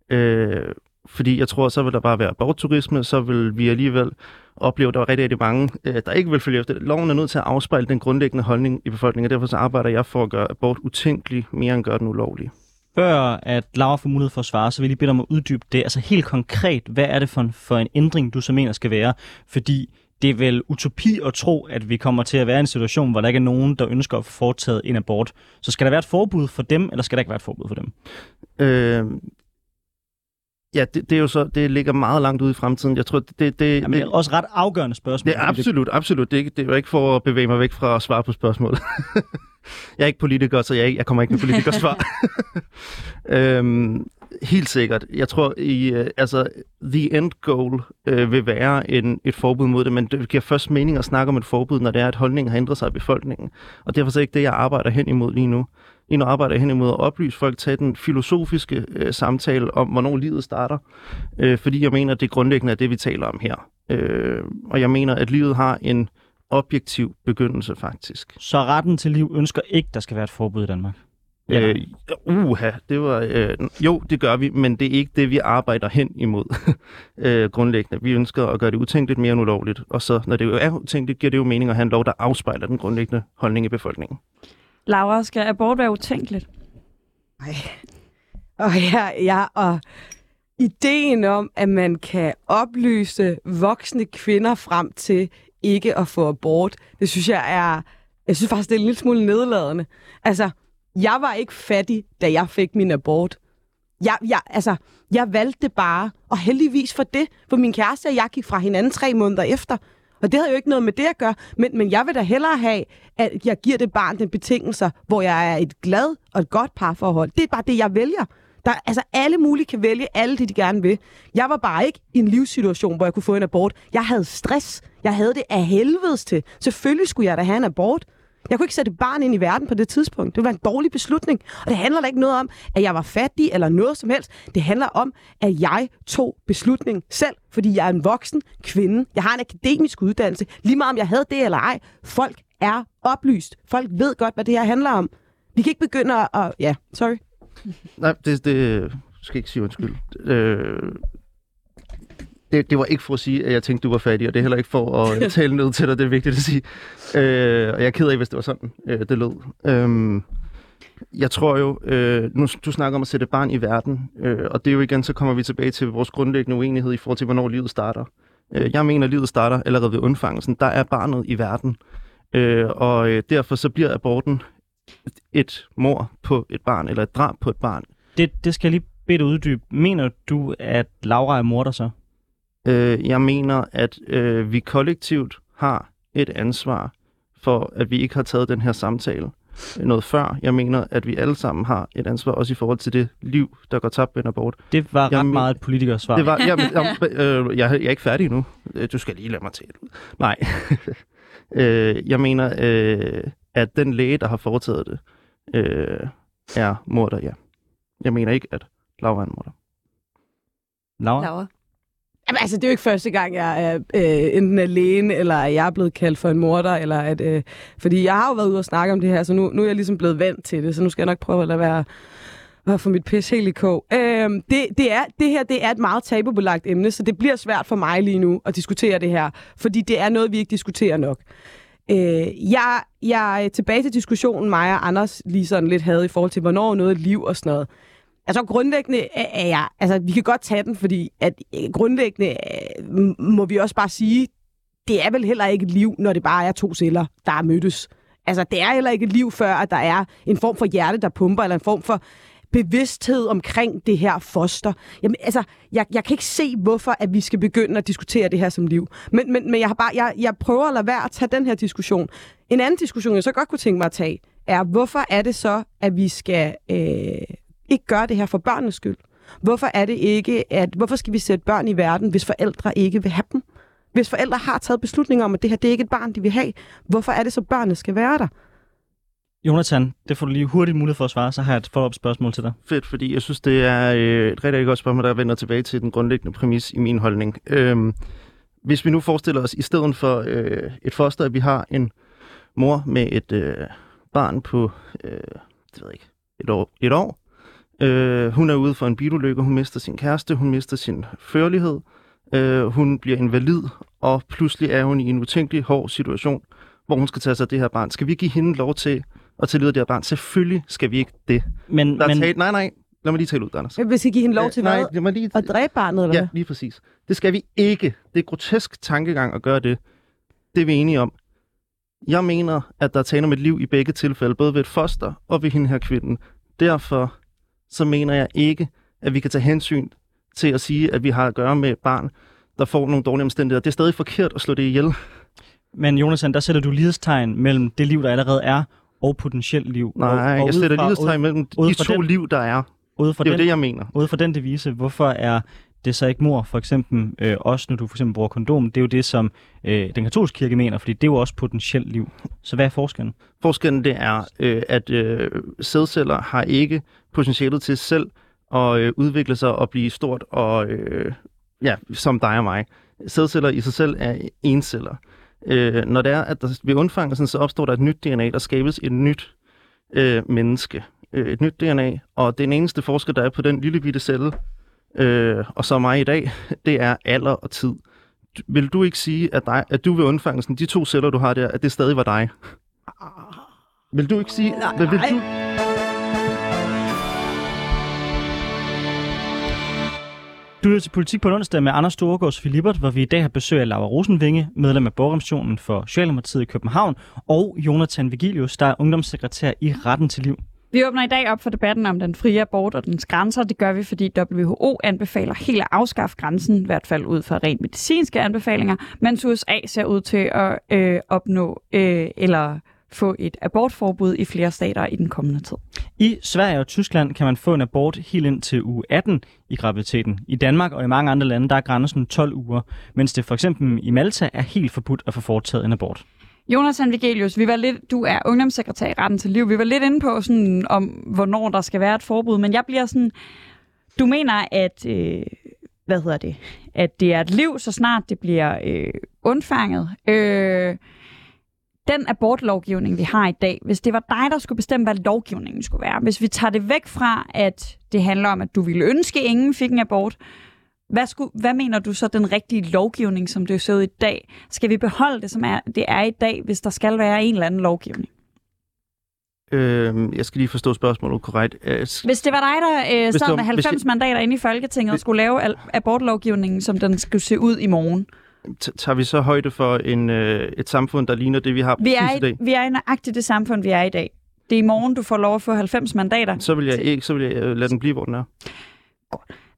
Øh, fordi jeg tror, så vil der bare være abortturisme, så vil vi alligevel opleve, at der er rigtig, rigtig mange, øh, der ikke vil følge efter det. Loven er nødt til at afspejle den grundlæggende holdning i befolkningen, og derfor så arbejder jeg for at gøre abort utænkelig mere end gøre den ulovlig før at Laura får mulighed for at svare, så vil jeg bede dig om at uddybe det. Altså helt konkret, hvad er det for en, for en ændring, du så mener skal være? Fordi det er vel utopi at tro, at vi kommer til at være i en situation, hvor der ikke er nogen, der ønsker at få foretaget en abort. Så skal der være et forbud for dem, eller skal der ikke være et forbud for dem? Øh, Ja, det, det, er jo så, det ligger meget langt ude i fremtiden. Jeg tror, det, det, Jamen, det er også ret afgørende spørgsmål. Det er absolut, absolut. Det, er, det er jo ikke for at bevæge mig væk fra at svare på spørgsmålet. jeg er ikke politiker, så jeg, jeg kommer ikke med politikersvar. øhm, helt sikkert. Jeg tror, i, uh, altså, the end goal uh, vil være en, et forbud mod det, men det giver først mening at snakke om et forbud, når det er, at holdningen har ændret sig i befolkningen. Og derfor er det ikke det, jeg arbejder hen imod lige nu. Lige nu arbejder jeg hen imod at oplyse folk, tage den filosofiske uh, samtale om, hvornår livet starter. Uh, fordi jeg mener, at det grundlæggende er det, vi taler om her. Uh, og jeg mener, at livet har en objektiv begyndelse, faktisk. Så retten til liv ønsker ikke, der skal være et forbud i Danmark? Øh, uha, det var... Øh, jo, det gør vi, men det er ikke det, vi arbejder hen imod øh, grundlæggende. Vi ønsker at gøre det utænkeligt mere end ulovligt, og så, når det jo er utænkeligt, giver det jo mening at have en lov, der afspejler den grundlæggende holdning i befolkningen. Laura, skal abort være utænkeligt? Nej. Og ja, ja, og ideen om, at man kan oplyse voksne kvinder frem til ikke at få abort, det synes jeg er... Jeg synes faktisk, det er en lille smule nedladende. Altså, jeg var ikke fattig, da jeg fik min abort. Jeg, jeg, altså, jeg valgte det bare, og heldigvis for det, for min kæreste og jeg gik fra hinanden tre måneder efter. Og det havde jo ikke noget med det at gøre, men, men jeg vil da hellere have, at jeg giver det barn den betingelser, hvor jeg er et glad og et godt parforhold. Det er bare det, jeg vælger. Der, altså alle mulige kan vælge alle det, de gerne vil. Jeg var bare ikke i en livssituation, hvor jeg kunne få en abort. Jeg havde stress. Jeg havde det af helvedes til. Selvfølgelig skulle jeg da have en abort. Jeg kunne ikke sætte et barn ind i verden på det tidspunkt. Det var en dårlig beslutning. Og det handler da ikke noget om, at jeg var fattig eller noget som helst. Det handler om, at jeg tog beslutning selv, fordi jeg er en voksen kvinde. Jeg har en akademisk uddannelse. Lige meget om jeg havde det eller ej. Folk er oplyst. Folk ved godt, hvad det her handler om. Vi kan ikke begynde at... at ja, sorry. Nej, det, det skal ikke sige undskyld. Øh, det, det var ikke for at sige, at jeg tænkte, du var fattig, og det er heller ikke for at tale ned til dig, det er vigtigt at sige. Øh, og jeg er ked af, hvis det var sådan, øh, det lød. Øh, jeg tror jo, øh, nu du snakker om at sætte barn i verden, øh, og det er jo igen, så kommer vi tilbage til vores grundlæggende uenighed i forhold til, hvornår livet starter. Øh, jeg mener, at livet starter allerede ved undfangelsen. Der er barnet i verden. Øh, og øh, derfor så bliver aborten et mor på et barn, eller et drab på et barn, Det, det skal jeg lige bede dig uddybe. Mener du, at Laura er morder så? Øh, jeg mener, at øh, vi kollektivt har et ansvar for, at vi ikke har taget den her samtale noget før. Jeg mener, at vi alle sammen har et ansvar, også i forhold til det liv, der går tabt ved en abort. Det var ret Jamen, meget et politikersvar. Det var, jamen, jamen, øh, jeg, jeg er ikke færdig endnu. Øh, Du skal lige lade mig tale ud. Nej. øh, jeg mener, øh, at den læge, der har foretaget det, øh, er morder, ja. Jeg mener ikke, at Laura er en morder. Laura? Laura. Jamen, altså, det er jo ikke første gang, jeg er øh, enten alene, eller jeg er blevet kaldt for en morder, eller at... Øh, fordi jeg har jo været ude og snakke om det her, så nu, nu er jeg ligesom blevet vant til det, så nu skal jeg nok prøve at lade være at få mit pis helt i kog. Øh, det, det, er, det her det er et meget tabubelagt emne, så det bliver svært for mig lige nu at diskutere det her, fordi det er noget, vi ikke diskuterer nok. Øh, jeg, jeg er tilbage til diskussionen, mig og Anders lige sådan lidt havde i forhold til, hvornår noget er liv og sådan noget. Altså grundlæggende øh, er jeg, altså vi kan godt tage den, fordi at øh, grundlæggende øh, må vi også bare sige, det er vel heller ikke et liv, når det bare er to celler, der er mødtes. Altså det er heller ikke et liv, før at der er en form for hjerte, der pumper, eller en form for bevidsthed omkring det her foster. Jamen, altså, jeg, jeg kan ikke se, hvorfor at vi skal begynde at diskutere det her som liv. Men, men, men jeg, har bare, jeg, jeg prøver at lade være at tage den her diskussion. En anden diskussion, jeg så godt kunne tænke mig at tage, er, hvorfor er det så, at vi skal øh, ikke gøre det her for børnenes skyld? Hvorfor er det ikke, at hvorfor skal vi sætte børn i verden, hvis forældre ikke vil have dem? Hvis forældre har taget beslutninger om, at det her det er ikke et barn, de vil have, hvorfor er det så, børnene skal være der? Jonathan, det får du lige hurtigt mulighed for at svare, så har jeg et follow-up spørgsmål til dig. Fedt, fordi jeg synes, det er øh, et rigtig godt spørgsmål, der vender tilbage til den grundlæggende præmis i min holdning. Øhm, hvis vi nu forestiller os, i stedet for øh, et foster, at vi har en mor med et øh, barn på, øh, det ved jeg ikke, et år, et år. Øh, hun er ude for en bilulykke, hun mister sin kæreste, hun mister sin førlighed, øh, hun bliver invalid, og pludselig er hun i en utænkelig hård situation, hvor hun skal tage sig af det her barn. Skal vi give hende lov til livet af det her barn? Selvfølgelig skal vi ikke det. Men, Der er men talt, nej, nej, lad mig lige tale ud, Anders. Hvis I give hende lov til nej, hvad? mig lige... At dræbe barnet, eller Ja, lige præcis. Det skal vi ikke. Det er grotesk tankegang at gøre det. Det er vi enige om. Jeg mener, at der er tale om et liv i begge tilfælde, både ved et foster og ved hende her kvinden. Derfor så mener jeg ikke, at vi kan tage hensyn til at sige, at vi har at gøre med et barn, der får nogle dårlige omstændigheder. Det er stadig forkert at slå det ihjel. Men Jonathan, der sætter du lighedstegn mellem det liv, der allerede er, og potentielt liv. Nej, og, og jeg sætter lighedstegn mellem de to den- liv, der er. Ud fra, Det er jo den, det, jeg mener. ud fra den devise, hvorfor er det så ikke mor, for eksempel, øh, også når du for eksempel bruger kondom, det er jo det, som øh, den katolske kirke mener, fordi det er jo også potentielt liv. Så hvad er forskellen? Forskellen det er, øh, at øh, sædceller har ikke potentialet til selv at øh, udvikle sig og blive stort og øh, ja, som dig og mig. Sædceller i sig selv er enceller. Øh, når det er, at der ved undfangelsen, så opstår der et nyt DNA, der skabes et nyt øh, menneske. Øh, et nyt DNA, og den eneste forskel, der er på den lille bitte celle, øh, og så mig i dag, det er alder og tid. Vil du ikke sige, at, dig, at du ved undfangelsen, de to celler, du har der, at det stadig var dig? Vil du ikke sige... Nej, Vil, vil du, Du lytter til Politik på onsdag med Anders Storgård og Sofie hvor vi i dag har besøg af Laura Rosenvinge, medlem af Borgermissionen for Socialdemokratiet i København, og Jonathan Vigilius, der er ungdomssekretær i Retten til Liv. Vi åbner i dag op for debatten om den frie abort og dens grænser. Det gør vi, fordi WHO anbefaler helt at afskaffe grænsen, i hvert fald ud fra rent medicinske anbefalinger, mens USA ser ud til at øh, opnå øh, eller få et abortforbud i flere stater i den kommende tid. I Sverige og Tyskland kan man få en abort helt ind til uge 18 i graviditeten. I Danmark og i mange andre lande, der er grænsen 12 uger, mens det for eksempel i Malta er helt forbudt at få foretaget en abort. Jonathan Vigelius, vi var lidt, du er ungdomssekretær i Retten til Liv. Vi var lidt inde på, sådan, om hvornår der skal være et forbud, men jeg bliver sådan... Du mener, at, øh, hvad hedder det, at det er et liv, så snart det bliver øh, undfanget. Øh, den abortlovgivning, vi har i dag, hvis det var dig, der skulle bestemme, hvad lovgivningen skulle være, hvis vi tager det væk fra, at det handler om, at du ville ønske, at ingen fik en abort, hvad, skulle, hvad mener du så den rigtige lovgivning, som det ser ud i dag? Skal vi beholde det, som er, det er i dag, hvis der skal være en eller anden lovgivning? øh, jeg skal lige forstå spørgsmålet korrekt. Øh, Hvis det var dig, der øh, sad med hvis 90 jeg- mandater inde i Folketinget og Hvis- skulle lave abortlovgivningen, som den skulle se ud i morgen. T- tager vi så højde for en, øh, et samfund, der ligner det, vi har Vi præcis i er, dag? vi er i nøjagtigt det samfund, vi er i dag. Det er i morgen, du får lov at få 90 mandater. Så vil jeg ikke, så vil jeg øh, lade den blive, hvor den er.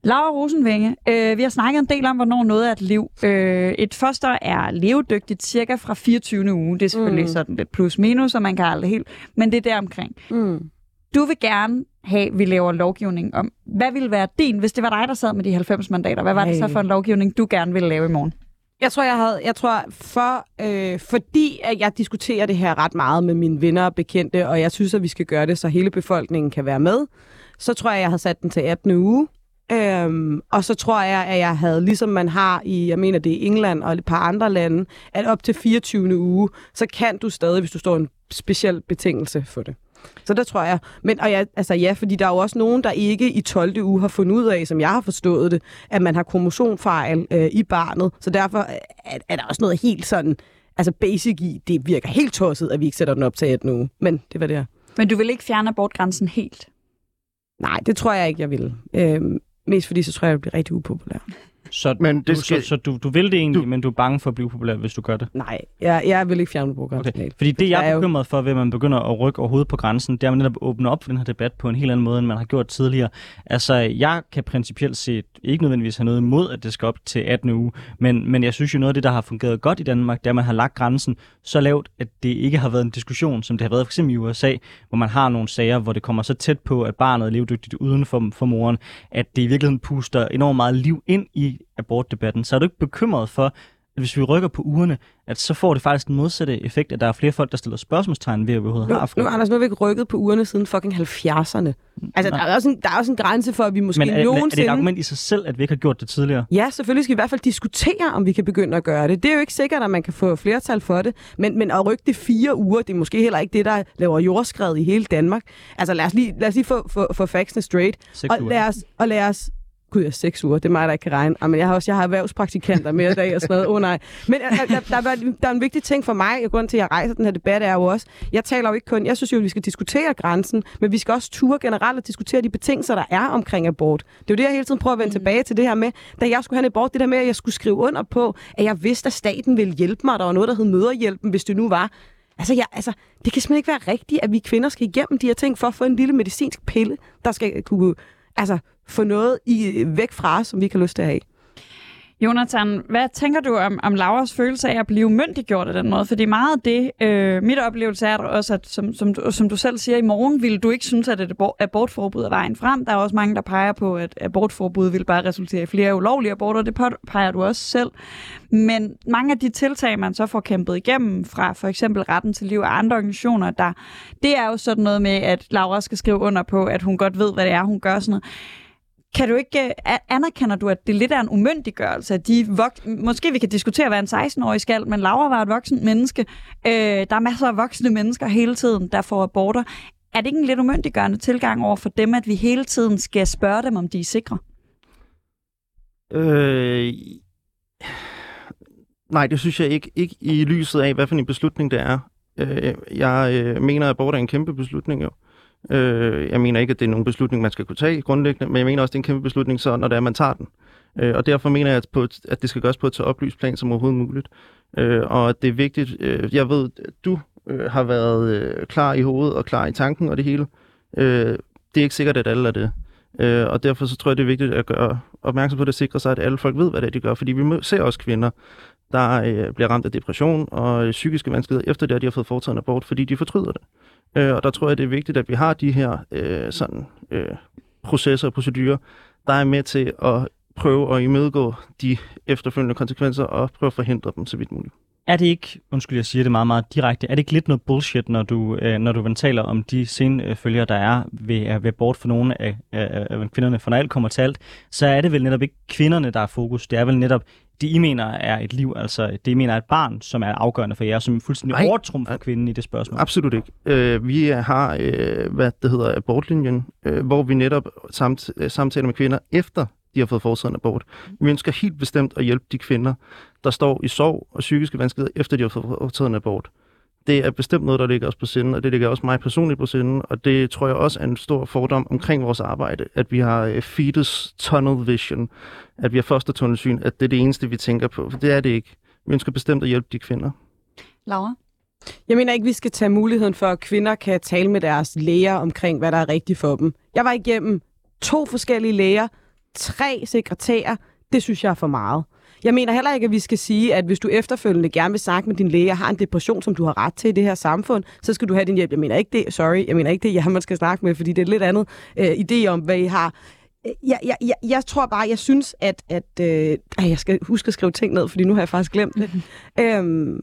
Laura Rosenvinge, øh, vi har snakket en del om, hvornår noget er et liv. Øh, et foster er levedygtigt cirka fra 24. uge. Det er selvfølgelig mm. sådan lidt plus minus, og man kan aldrig helt, men det er der omkring. Mm. Du vil gerne have, at vi laver lovgivning om. Hvad ville være din, hvis det var dig, der sad med de 90 mandater? Hvad var det så for en lovgivning, du gerne ville lave i morgen? Jeg tror, jeg havde, jeg tror, for, øh, fordi at jeg diskuterer det her ret meget med mine venner og bekendte, og jeg synes, at vi skal gøre det, så hele befolkningen kan være med, så tror jeg, jeg havde sat den til 18. uge. Øhm, og så tror jeg, at jeg havde, ligesom man har i, jeg mener det er England og et par andre lande, at op til 24. uge, så kan du stadig, hvis du står en speciel betingelse for det. Så der tror jeg. Men og ja, altså ja, fordi der er jo også nogen, der ikke i 12. uge har fundet ud af, som jeg har forstået det, at man har kromosomfejl øh, i barnet. Så derfor er, er der også noget helt sådan, altså basic i, det virker helt tosset, at vi ikke sætter den op til 18 uge. Men det var det her. Men du vil ikke fjerne abortgrænsen helt? Nej, det tror jeg ikke, jeg vil. Øhm, mest fordi, så tror jeg, jeg bliver rigtig upopulær. Så, Men du, det skal- så, så du, du vil det egentlig, Du- men du er bange for at blive populær, hvis du gør det? Nej, jeg, jeg vil ikke fjerne programmet. Okay. Fordi det, jeg er bekymret for, ved at man begynder at rykke overhovedet på grænsen, det er, at man netop åbner op for den her debat på en helt anden måde, end man har gjort tidligere. Altså, jeg kan principielt set ikke nødvendigvis have noget imod, at det skal op til 18 uge, men, men jeg synes jo, noget af det, der har fungeret godt i Danmark, det er, at man har lagt grænsen så lavt, at det ikke har været en diskussion, som det har været for eksempel i USA, hvor man har nogle sager, hvor det kommer så tæt på, at barnet er levedygtigt uden for, for moren, at det i virkeligheden puster enormt meget liv ind i abortdebatten. Så er du ikke bekymret for, at hvis vi rykker på ugerne, at så får det faktisk den modsatte effekt, at der er flere folk, der stiller spørgsmålstegn ved, at vi overhovedet Nu, har fri. nu, Anders, nu har vi ikke rykket på ugerne siden fucking 70'erne. Altså, der er, også en, der er også en grænse for, at vi måske Men er, er nogensinde... det et argument i sig selv, at vi ikke har gjort det tidligere? Ja, selvfølgelig skal vi i hvert fald diskutere, om vi kan begynde at gøre det. Det er jo ikke sikkert, at man kan få flertal for det, men, men at rykke det fire uger, det er måske heller ikke det, der laver jordskred i hele Danmark. Altså lad os lige, lad os lige få, få, få factsene straight, Seks og uger. lad os, og lad os Gud, jeg seks uger. Det er mig, der ikke kan regne. Jamen, jeg har også jeg har erhvervspraktikanter med i dag og sådan noget. Åh oh, nej. Men øh, der, der, der, der, er en vigtig ting for mig, og grunden til, at jeg rejser den her debat, er jo også, jeg taler jo ikke kun, jeg synes jo, at vi skal diskutere grænsen, men vi skal også ture generelt og diskutere de betingelser, der er omkring abort. Det er jo det, jeg hele tiden prøver at vende tilbage til det her med, da jeg skulle have en abort, det der med, at jeg skulle skrive under på, at jeg vidste, at staten ville hjælpe mig, der var noget, der hed møderhjælpen, hvis det nu var. Altså, jeg, altså, det kan simpelthen ikke være rigtigt, at vi kvinder skal igennem de her ting for at få en lille medicinsk pille, der skal kunne altså, få noget i, væk fra os, som vi kan lyst til at have. Jonathan, hvad tænker du om, om Lauras følelse af at blive myndiggjort af den måde? Fordi meget af det, øh, mit oplevelse er også, at som, som, du, som du selv siger, i morgen ville du ikke synes, at et abortforbud er vejen frem. Der er også mange, der peger på, at abortforbud vil bare resultere i flere ulovlige aborter. Det peger du også selv. Men mange af de tiltag, man så får kæmpet igennem fra for eksempel retten til liv og andre organisationer, der, det er jo sådan noget med, at Laura skal skrive under på, at hun godt ved, hvad det er, hun gør sådan noget. Kan du ikke, øh, anerkender du, at det lidt er en umyndiggørelse, at de vok- måske vi kan diskutere, hvad en 16-årig skal, men Laura var et voksent menneske. Øh, der er masser af voksne mennesker hele tiden, der får aborter. Er det ikke en lidt umyndiggørende tilgang over for dem, at vi hele tiden skal spørge dem, om de er sikre? Øh, nej, det synes jeg ikke. Ikke i lyset af, hvad for en beslutning det er. Øh, jeg øh, mener, at abort er en kæmpe beslutning jo. Øh, Øh, jeg mener ikke, at det er nogen beslutning, man skal kunne tage grundlæggende, men jeg mener også, at det er en kæmpe beslutning, så når det er, man tager den. Øh, og derfor mener jeg, at, på at det skal gøres på et så oplyst plan som overhovedet muligt. Øh, og at det er vigtigt. Øh, jeg ved, at du øh, har været øh, klar i hovedet og klar i tanken og det hele. Øh, det er ikke sikkert, at alle er det. Øh, og derfor så tror jeg, det er vigtigt at gøre opmærksom på det, sikre sig, at alle folk ved, hvad det er, de gør. Fordi vi ser også kvinder, der øh, bliver ramt af depression og øh, psykiske vanskeligheder efter det, at de har fået foretaget en abort, fordi de fortryder det. Øh, og der tror jeg, det er vigtigt, at vi har de her øh, sådan, øh, processer og procedurer, der er med til at prøve at imødegå de efterfølgende konsekvenser og prøve at forhindre dem så vidt muligt. Er det ikke, undskyld, jeg siger det meget, meget direkte, er det ikke lidt noget bullshit, når du, øh, når du taler om de senfølger, der er ved øh, ved abort for nogle af, af, af kvinderne, for når alt kommer til alt, så er det vel netop ikke kvinderne, der er fokus. Det er vel netop det, I mener er et liv, altså det, I mener er et barn, som er afgørende for jer, som fuldstændig Nej. overtrum for kvinden i det spørgsmål. Absolut ikke. Øh, vi har, øh, hvad det hedder, abortlinjen, øh, hvor vi netop samt, øh, samtaler med kvinder efter de har fået foretaget en abort. Vi ønsker helt bestemt at hjælpe de kvinder, der står i sorg og psykiske vanskeligheder, efter de har fået foretaget en abort. Det er bestemt noget, der ligger os på sinden, og det ligger også mig personligt på sinden, og det tror jeg også er en stor fordom omkring vores arbejde, at vi har øh, fetus tunnel vision, at vi har fostertunnelsyn, at det er det eneste, vi tænker på, for det er det ikke. Vi ønsker bestemt at hjælpe de kvinder. Laura? Jeg mener ikke, vi skal tage muligheden for, at kvinder kan tale med deres læger omkring, hvad der er rigtigt for dem. Jeg var igennem to forskellige læger, tre sekretærer. Det synes jeg er for meget. Jeg mener heller ikke, at vi skal sige, at hvis du efterfølgende gerne vil snakke med din læge og har en depression, som du har ret til i det her samfund, så skal du have din hjælp. Jeg mener ikke det, sorry, jeg mener ikke det, jeg man skal snakke med, fordi det er lidt andet øh, idé om, hvad I har. Jeg, jeg, jeg, jeg tror bare, jeg synes, at... at øh, jeg skal huske at skrive ting ned, fordi nu har jeg faktisk glemt det. øhm,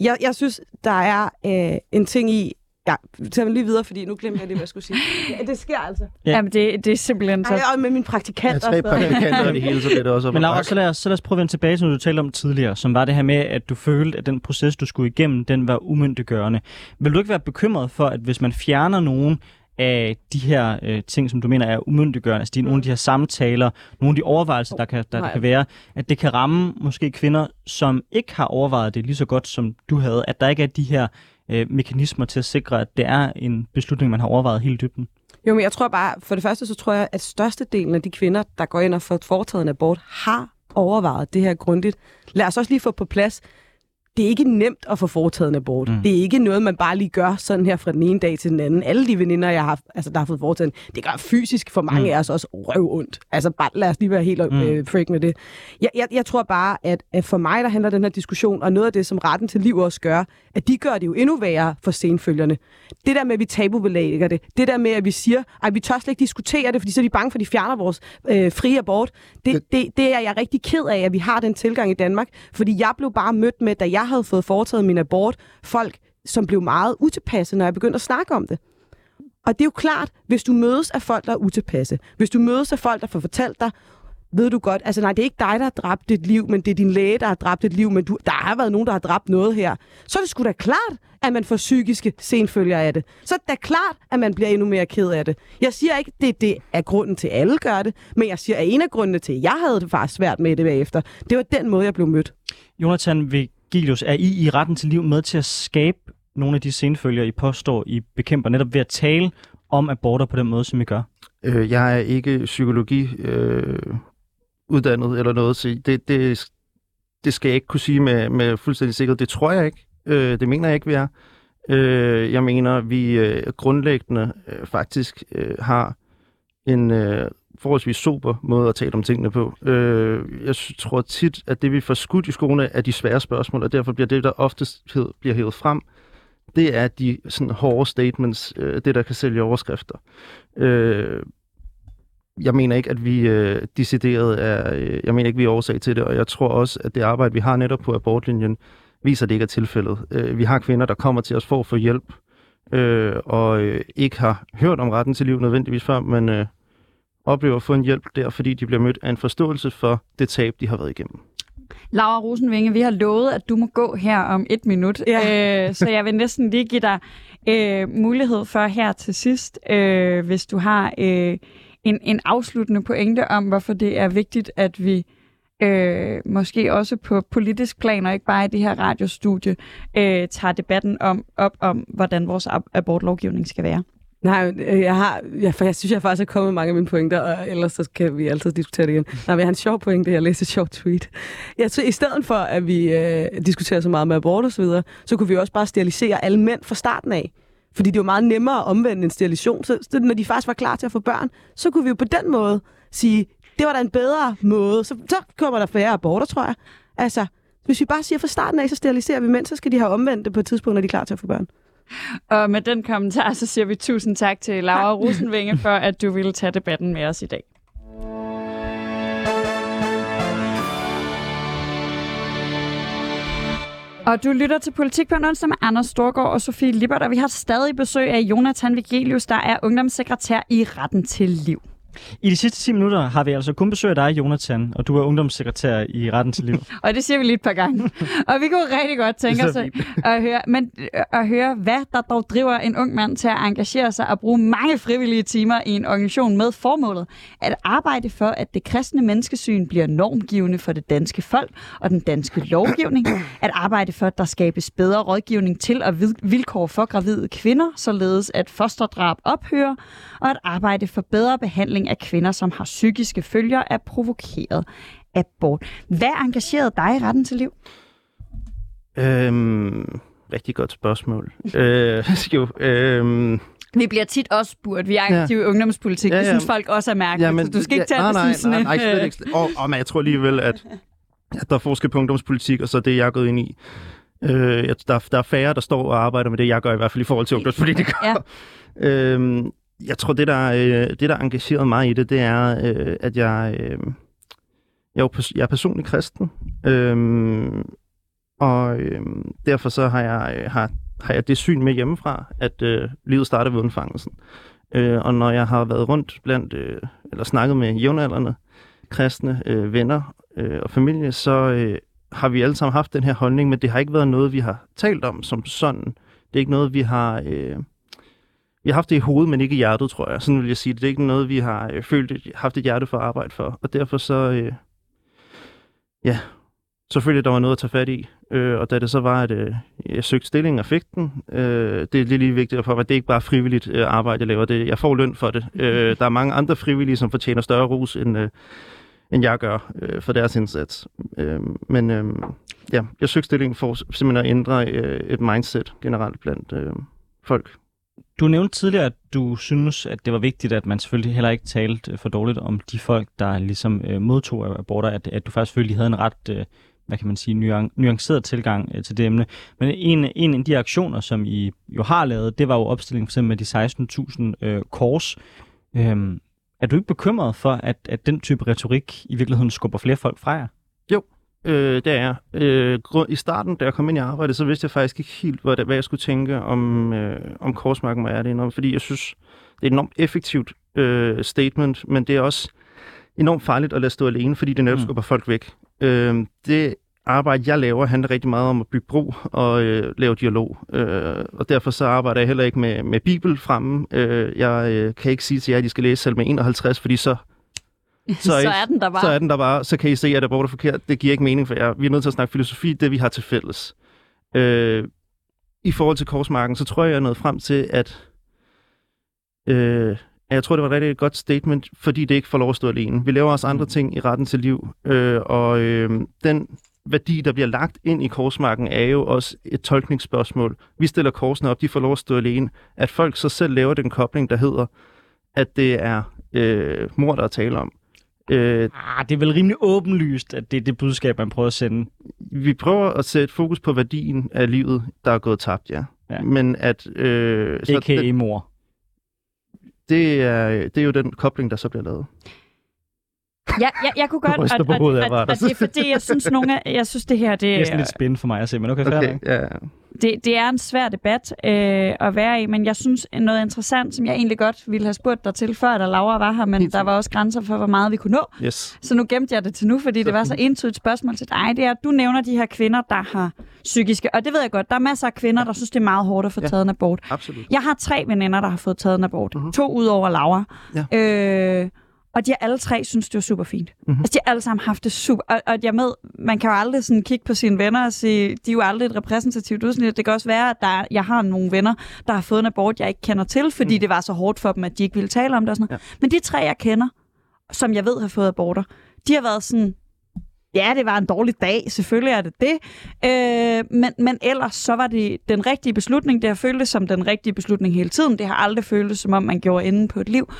jeg, jeg synes, der er øh, en ting i, Ja, tag mig lige videre, fordi nu glemte jeg det, hvad jeg skulle sige. Ja, det sker altså. Ja. Jamen, det, det er simpelthen så... Ej, og med min praktikant Jeg har tre praktikanter i det hele, så bliver det også op Men Laura, så lad, os, så lad os prøve at vende tilbage til, noget, du talte om tidligere, som var det her med, at du følte, at den proces, du skulle igennem, den var umyndiggørende. Vil du ikke være bekymret for, at hvis man fjerner nogen af de her øh, ting, som du mener er umyndiggørende, altså de, nogle af de her samtaler, nogle af de overvejelser, der kan, der, der kan være, at det kan ramme måske kvinder, som ikke har overvejet det lige så godt, som du havde, at der ikke er de her øh, mekanismer til at sikre, at det er en beslutning, man har overvejet helt i dybden. Jo, men jeg tror bare, for det første, så tror jeg, at størstedelen af de kvinder, der går ind og får foretaget en abort, har overvejet det her grundigt. Lad os også lige få på plads, det er ikke nemt at få foretaget en abort. Mm. Det er ikke noget, man bare lige gør sådan her fra den ene dag til den anden. Alle de veninder, jeg har, altså, der har fået foretaget det gør fysisk for mange Mm. af os også røv ondt. Altså bare lad os lige være helt Mm. mm. øh, freak med det. Jeg, jeg, jeg tror bare, at, at for mig, der handler den her diskussion, og noget af det, som retten til liv også gør, at de gør det jo endnu værre for senfølgerne. Det der med, at vi tabubelægger det, det der med, at vi siger, at vi tør slet ikke diskutere det, fordi så er de bange for, at de fjerner vores øh, frie abort. Det, det, det er jeg rigtig ked af, at vi har den tilgang i Danmark, fordi jeg blev bare mødt med, da jeg havde fået foretaget min abort, folk, som blev meget utilpasse, når jeg begyndte at snakke om det. Og det er jo klart, hvis du mødes af folk, der er utilpasse, hvis du mødes af folk, der får fortalt dig, ved du godt, altså nej, det er ikke dig, der har dræbt et liv, men det er din læge, der har dræbt et liv, men du, der har været nogen, der har dræbt noget her. Så er det sgu da klart, at man får psykiske senfølger af det. Så er det da klart, at man bliver endnu mere ked af det. Jeg siger ikke, det, det er grunden til, at alle gør det, men jeg siger, at en af grundene til, at jeg havde det faktisk svært med det bagefter, det var den måde, jeg blev mødt. Jonathan Vigilius, er I i retten til liv med til at skabe nogle af de senfølger, I påstår, I bekæmper netop ved at tale om aborter på den måde, som I gør? Øh, jeg er ikke psykologi øh, uddannet eller noget, så det, det, det skal jeg ikke kunne sige med, med fuldstændig sikkerhed. Det tror jeg ikke. Øh, det mener jeg ikke, vi er. Øh, jeg mener, vi øh, grundlæggende øh, faktisk øh, har en øh, forholdsvis sober måde at tale om tingene på. Øh, jeg tror tit, at det vi får skudt i skoene er de svære spørgsmål, og derfor bliver det, der oftest hed, bliver hævet frem, det er de sådan, hårde statements, øh, det der kan sælge overskrifter. Øh, jeg mener ikke, at vi øh, decideret er, øh, jeg mener ikke, vi er årsag til det, og jeg tror også, at det arbejde, vi har netop på abortlinjen, viser, at det ikke er tilfældet. Øh, vi har kvinder, der kommer til os for at få hjælp, øh, og øh, ikke har hørt om retten til liv nødvendigvis før, men øh, oplever at få en hjælp der, fordi de bliver mødt af en forståelse for det tab, de har været igennem. Laura Rosenvinge, vi har lovet, at du må gå her om et minut, Ja. øh, så jeg vil næsten lige give dig øh, mulighed for her til sidst, øh, hvis du har øh, en, en afsluttende pointe om, hvorfor det er vigtigt, at vi øh, måske også på politisk plan, og ikke bare i det her radiostudie, øh, tager debatten om, op om, hvordan vores abortlovgivning skal være. Nej, øh, jeg har, jeg, for jeg synes, jeg faktisk er kommet mange af mine pointer, og ellers så kan vi altid diskutere det igen. Nej, men jeg har en sjov pointe, jeg læste et sjovt tweet. Jeg tror, i stedet for, at vi øh, diskuterer så meget med abort og så videre, så kunne vi også bare sterilisere alle mænd fra starten af. Fordi det er jo meget nemmere at omvende en sterilisation. Så, så når de faktisk var klar til at få børn, så kunne vi jo på den måde sige, det var da en bedre måde. Så, så kommer der færre aborter, tror jeg. Altså, hvis vi bare siger fra starten af, så steriliserer vi mænd, så skal de have omvendt det på et tidspunkt, når de er klar til at få børn. Og med den kommentar, så siger vi tusind tak til Laura Rosenvinge for, at du ville tage debatten med os i dag. Og du lytter til Politik på en onsdag med Anders Storgård og Sofie Lippert, og vi har stadig besøg af Jonathan Vigelius, der er ungdomssekretær i Retten til Liv. I de sidste 10 minutter har vi altså kun besøg af dig, Jonathan, og du er ungdomssekretær i Retten til Liv. Og det siger vi lige et par gange. og vi kunne rigtig godt tænke os at, at, høre, men, øh, at høre, hvad der dog driver en ung mand til at engagere sig og bruge mange frivillige timer i en organisation med formålet at arbejde for, at det kristne menneskesyn bliver normgivende for det danske folk og den danske lovgivning. At arbejde for, at der skabes bedre rådgivning til og vilkår for gravide kvinder, således at fosterdrab ophører. Og at arbejde for bedre behandling af kvinder, som har psykiske følger af provokeret abort. Hvad engagerede dig i retten til liv? Øhm, rigtig godt spørgsmål. øh, jo, øh, Vi bliver tit også spurgt. Vi er Ja. aktive i ungdomspolitik. Ja, Det ja. synes folk også er mærkeligt. Ja, så du skal ikke tage nej, det nej, sådan nej, sådan... nej, slet ikke. Og, og men jeg tror alligevel, at, at der er forskel på ungdomspolitik, og så det, jeg er gået ind i. Øh, der, der er færre, der står og arbejder med det, jeg gør i hvert fald i forhold til ungdomspolitikere. Ja. øhm, jeg tror, det der, øh, det, der engagerede mig i det, det er, øh, at jeg, øh, jeg, er pers- jeg er personlig kristen. Øh, og øh, derfor så har jeg, øh, har, har jeg det syn med hjemmefra, at øh, livet starter ved undfangelsen. Øh, og når jeg har været rundt blandt, øh, eller snakket med jævnaldrende kristne øh, venner øh, og familie, så øh, har vi alle sammen haft den her holdning, men det har ikke været noget, vi har talt om som sådan. Det er ikke noget, vi har... Øh, vi har haft det i hovedet, men ikke i hjertet, tror jeg. Sådan vil jeg sige det. Det er ikke noget, vi har øh, følt, haft et hjerte for at arbejde for. Og derfor så... Øh, ja, selvfølgelig der var noget at tage fat i. Øh, og da det så var, at øh, jeg søgte stillingen og fik den, øh, det er lige, lige vigtigt for mig, at det ikke bare er frivilligt øh, arbejde, jeg laver. Det, jeg får løn for det. Øh, der er mange andre frivillige, som fortjener større ros, end, øh, end jeg gør øh, for deres indsats. Øh, men øh, ja, jeg søgte stillingen for simpelthen at ændre øh, et mindset generelt blandt øh, folk. Du nævnte tidligere, at du synes, at det var vigtigt, at man selvfølgelig heller ikke talte øh, for dårligt om de folk, der ligesom øh, modtog aborter, at, at du faktisk selvfølgelig havde en ret, øh, hvad kan man sige, nuan- nuanceret tilgang øh, til det emne. Men en, en af de aktioner, som I jo har lavet, det var jo opstillingen for eksempel med de 16.000 øh, kors. Øhm, er du ikke bekymret for, at, at den type retorik i virkeligheden skubber flere folk fra jer? Øh, det er. Øh, I starten, da jeg kom ind i arbejde, så vidste jeg faktisk ikke helt, hvad, hvad jeg skulle tænke om, øh, om korsmarken, hvad er det enormt, fordi jeg synes, det er et enormt effektivt øh, statement, men det er også enormt farligt at lade stå alene, fordi det netop Mm. skubber folk væk. Øh, det arbejde, jeg laver, handler rigtig meget om at bygge bro og øh, lave dialog. Øh, og derfor så arbejder jeg heller ikke med, med Bibel fremme. Øh, jeg øh, kan ikke sige til jer, at I skal læse salme 51, fordi så Så, så er den der bare. så er den der bare, så kan I se, at abort er forkert. Det giver ikke mening for jer. Vi er nødt til at snakke filosofi, det vi har til fælles. Øh, I forhold til korsmarken, så tror jeg, jeg er nået frem til, at øh, jeg tror, det var et rigtig godt statement, fordi det ikke får lov at stå alene. Vi laver også andre ting i retten til liv, øh, og øh, den værdi, der bliver lagt ind i korsmarken, er jo også et tolkningsspørgsmål. Vi stiller korsene op, de får lov at stå alene. At folk så selv laver den kobling, der hedder, at det er øh, mor, der er tale om. Øh, Ah, det er vel rimelig åbenlyst, at det er det budskab, man prøver at sende. vi prøver at sætte fokus på værdien af livet, der er gået tabt, ja. Ja. Men at... Øh, så A.k.a. det, mor. det, er, det er jo den kobling, der så bliver lavet. Ja, jeg, jeg kunne godt... af og, og, Vardas. og, det er fordi, jeg synes, nogle af, jeg synes det her, det, Det er sådan lidt spændende for mig at se, men okay, fair Okay, ja. det, det er en svær debat øh, at være i, men jeg synes noget interessant, som jeg egentlig godt ville have spurgt dig til, før da Laura var her, men Helt der var også grænser for, hvor meget vi kunne nå. Yes. Så nu gemte jeg det til nu, fordi det var så entydigt spørgsmål til dig. Det er, at du nævner de her kvinder, der har psykiske... Og det ved jeg godt, der er masser af kvinder, der synes, det er meget hårdt at få Ja. taget en abort. Absolut. Jeg har tre veninder, der har fået taget en abort. Mhm. Mm-hmm. To ud over Laura. Ja. Øh, og de har alle tre synes, det var super fint. Mhm. Mm-hmm. Altså, de har alle sammen haft det super... Og, og jeg med, man kan jo aldrig sådan kigge på sine venner og sige, de er jo aldrig et repræsentativt udsnit. Det kan også være, at der, er- jeg har nogle venner, der har fået en abort, jeg ikke kender til, fordi mm. det var så hårdt for dem, at de ikke ville tale om det og sådan noget. Ja. Men de tre, jeg kender, som jeg ved har fået aborter, de har været sådan, ja, det var en dårlig dag, selvfølgelig er det det. Øh, men, men ellers så var det den rigtige beslutning. Det har føltes som den rigtige beslutning hele tiden. Det har aldrig føltes som om, man gjorde enden på et liv.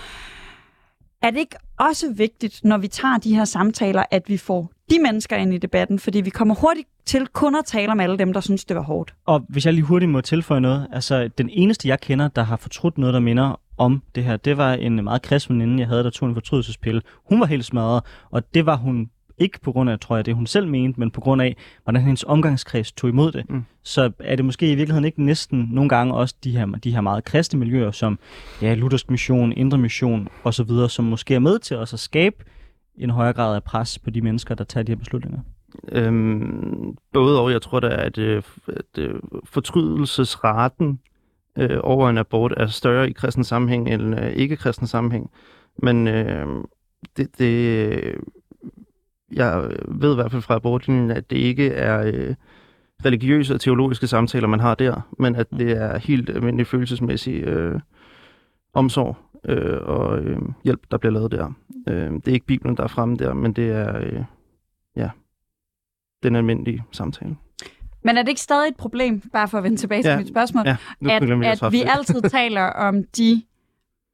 Er det ikke også vigtigt, når vi tager de her samtaler, at vi får de mennesker ind i debatten? Fordi vi kommer hurtigt til kun at tale om alle dem, der synes, det var hårdt. Og hvis jeg lige hurtigt må tilføje noget, altså den eneste, jeg kender, der har fortrudt noget, der minder om det her, det var en meget kristen veninde, jeg havde, der tog en fortrydelsespille. Hun var helt smadret, og det var hun ikke på grund af, tror jeg, det hun selv mente, men på grund af, hvordan hendes omgangskreds tog imod det. Mm. Så er det måske i virkeligheden ikke næsten nogle gange også de her, de her meget kristne miljøer, som ja, luthersk mission, indre mission osv., som måske er med til også at skabe en højere grad af pres på de mennesker, der tager de her beslutninger. Øhm, både og, jeg tror da, at, øh, at øh, fortrydelsesraten øh, over en abort er større i kristen sammenhæng end øh, ikke-kristen sammenhæng. Men øh, det, det, jeg ved i hvert fald fra abortlinjen, at det ikke er øh, religiøse og teologiske samtaler, man har der, men at det er helt almindelig følelsesmæssig øh, omsorg øh, og øh, hjælp, der bliver lavet der. Øh, det er ikke Bibelen, der er fremme der, men det er øh, ja, den almindelige samtale. Men er det ikke stadig et problem, bare for at vende tilbage til Ja, mit spørgsmål, Ja, at, at svare vi altid taler om de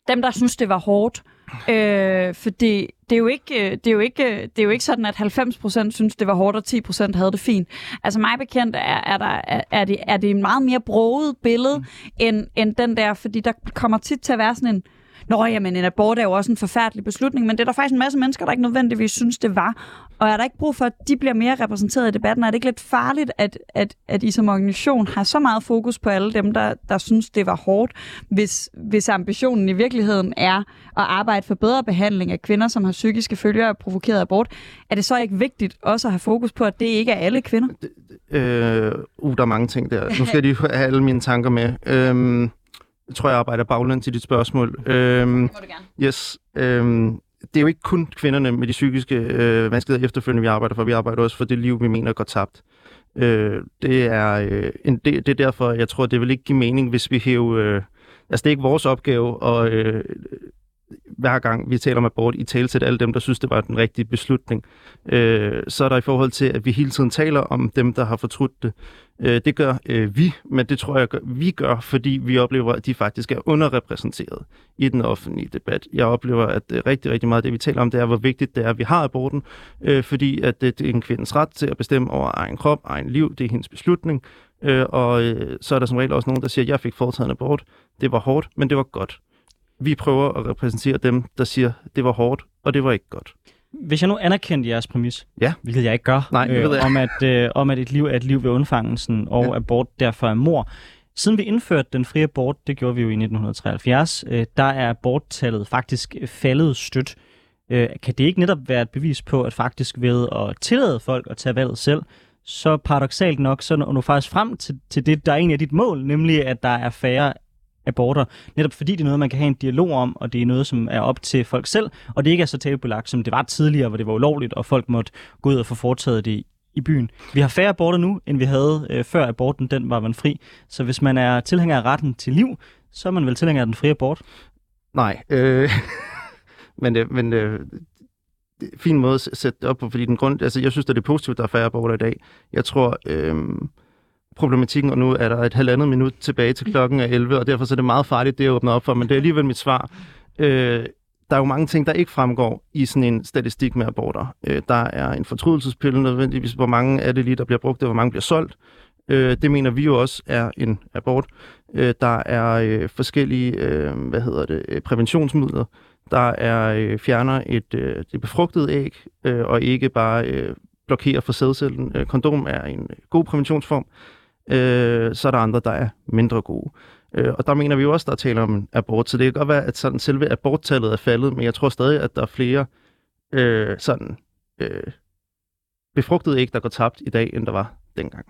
dem, der synes, det var hårdt. Øh, fordi det er, jo ikke, det, er jo ikke, det er jo ikke sådan, at 90% synes, det var hårdt, og 10% havde det fint. Altså mig bekendt er, er, der, er, er, det, er det en meget mere broget billede, mm. end, end den der, fordi der kommer tit til at være sådan en, Nå, jamen en abort er jo også en forfærdelig beslutning, men det er der faktisk en masse mennesker, der ikke nødvendigvis synes, det var. Og er der ikke brug for, at de bliver mere repræsenteret i debatten? Er det ikke lidt farligt, at, at, at I som organisation har så meget fokus på alle dem, der, der synes, det var hårdt, hvis, hvis ambitionen i virkeligheden er at arbejde for bedre behandling af kvinder, som har psykiske følger af provokeret abort? Er det så ikke vigtigt også at have fokus på, at det ikke er alle kvinder? Øh, uh, der er mange ting der. Nu skal jeg lige have alle mine tanker med. Øhm, jeg tror, jeg arbejder baglæns til dit spørgsmål. Øhm, må du gerne. yes. Øhm, det er jo ikke kun kvinderne med de psykiske øh, vanskeligheder efterfølgende, vi arbejder for. Vi arbejder også for det liv, vi mener går tabt. Øh, det, er, øh, en, det, det er derfor, jeg tror, det vil ikke give mening, hvis vi hæver... Øh, altså, det er ikke vores opgave at... Øh, hver gang vi taler om abort, i tale til alle dem, der synes, det var den rigtige beslutning. Øh, så er der i forhold til, at vi hele tiden taler om dem, der har fortrudt det. Øh, det gør øh, vi, men det tror jeg, gør, vi gør, fordi vi oplever, at de faktisk er underrepræsenteret i den offentlige debat. Jeg oplever, at øh, rigtig, rigtig meget af det, vi taler om, det er, hvor vigtigt det er, at vi har aborten, øh, fordi at det, det er en kvindes ret til at bestemme over egen krop, egen liv, det er hendes beslutning. Øh, og øh, så er der som regel også nogen, der siger, at jeg fik foretaget en abort. Det var hårdt, men det var godt. Vi prøver at repræsentere dem, der siger, det var hårdt, og det var ikke godt. Hvis jeg nu anerkendte jeres præmis, Ja. hvilket jeg ikke gør, Nej, det ved jeg. om, at, øh, om at et liv er et liv ved undfangelsen, og Ja. abort derfor er mor. Siden vi indførte den frie abort, det gjorde vi jo i 1973, øh, der er aborttallet faktisk faldet stødt. Øh, kan det ikke netop være et bevis på, at faktisk ved at tillade folk at tage valget selv, så paradoxalt nok, så når du faktisk frem til, til det, der er en af dit mål, nemlig at der er færre aborter, netop fordi det er noget, man kan have en dialog om, og det er noget, som er op til folk selv, og det ikke er så tabubelagt, som det var tidligere, hvor det var ulovligt, og folk måtte gå ud og få foretaget det i byen. Vi har færre aborter nu, end vi havde øh, før aborten, den var man fri. Så hvis man er tilhænger af retten til liv, så er man vel tilhænger af den frie abort. Nej, øh, men, øh, men øh, en fin måde at sætte det op på, fordi den grund, altså jeg synes, at det er positivt, at der er færre aborter i dag. Jeg tror, øh, problematikken, og nu er der et halvandet minut tilbage til klokken er 11, og derfor så er det meget farligt, det jeg åbner op for, men det er alligevel mit svar. Øh, der er jo mange ting, der ikke fremgår i sådan en statistik med aborter. Øh, der er en fortrydelsespille nødvendigvis, hvor mange er det lige, der bliver brugt, og hvor mange bliver solgt. Øh, det mener vi jo også er en abort. Øh, der er øh, forskellige, øh, hvad hedder det, øh, præventionsmidler, der er øh, fjerner et øh, det befrugtede æg, øh, og ikke bare øh, blokerer for sædcellen. Øh, kondom er en øh, god præventionsform. Øh, så er der andre, der er mindre gode. Øh, og der mener vi jo også, der taler om abort, så det kan godt være, at sådan selve aborttallet er faldet, men jeg tror stadig, at der er flere øh, sådan øh, befrugtede æg, der går tabt i dag, end der var dengang.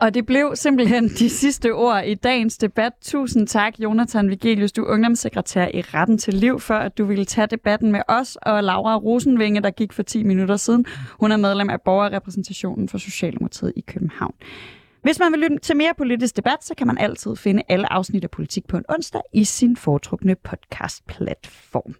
Og det blev simpelthen de sidste ord i dagens debat. Tusind tak, Jonathan Vigelius, du er ungdomssekretær i Retten til Liv, for at du ville tage debatten med os, og Laura Rosenvinge, der gik for 10 minutter siden. Hun er medlem af borgerrepræsentationen for Socialdemokratiet i København. Hvis man vil lytte til mere politisk debat, så kan man altid finde alle afsnit af Politik på en onsdag i sin foretrukne podcast-platform.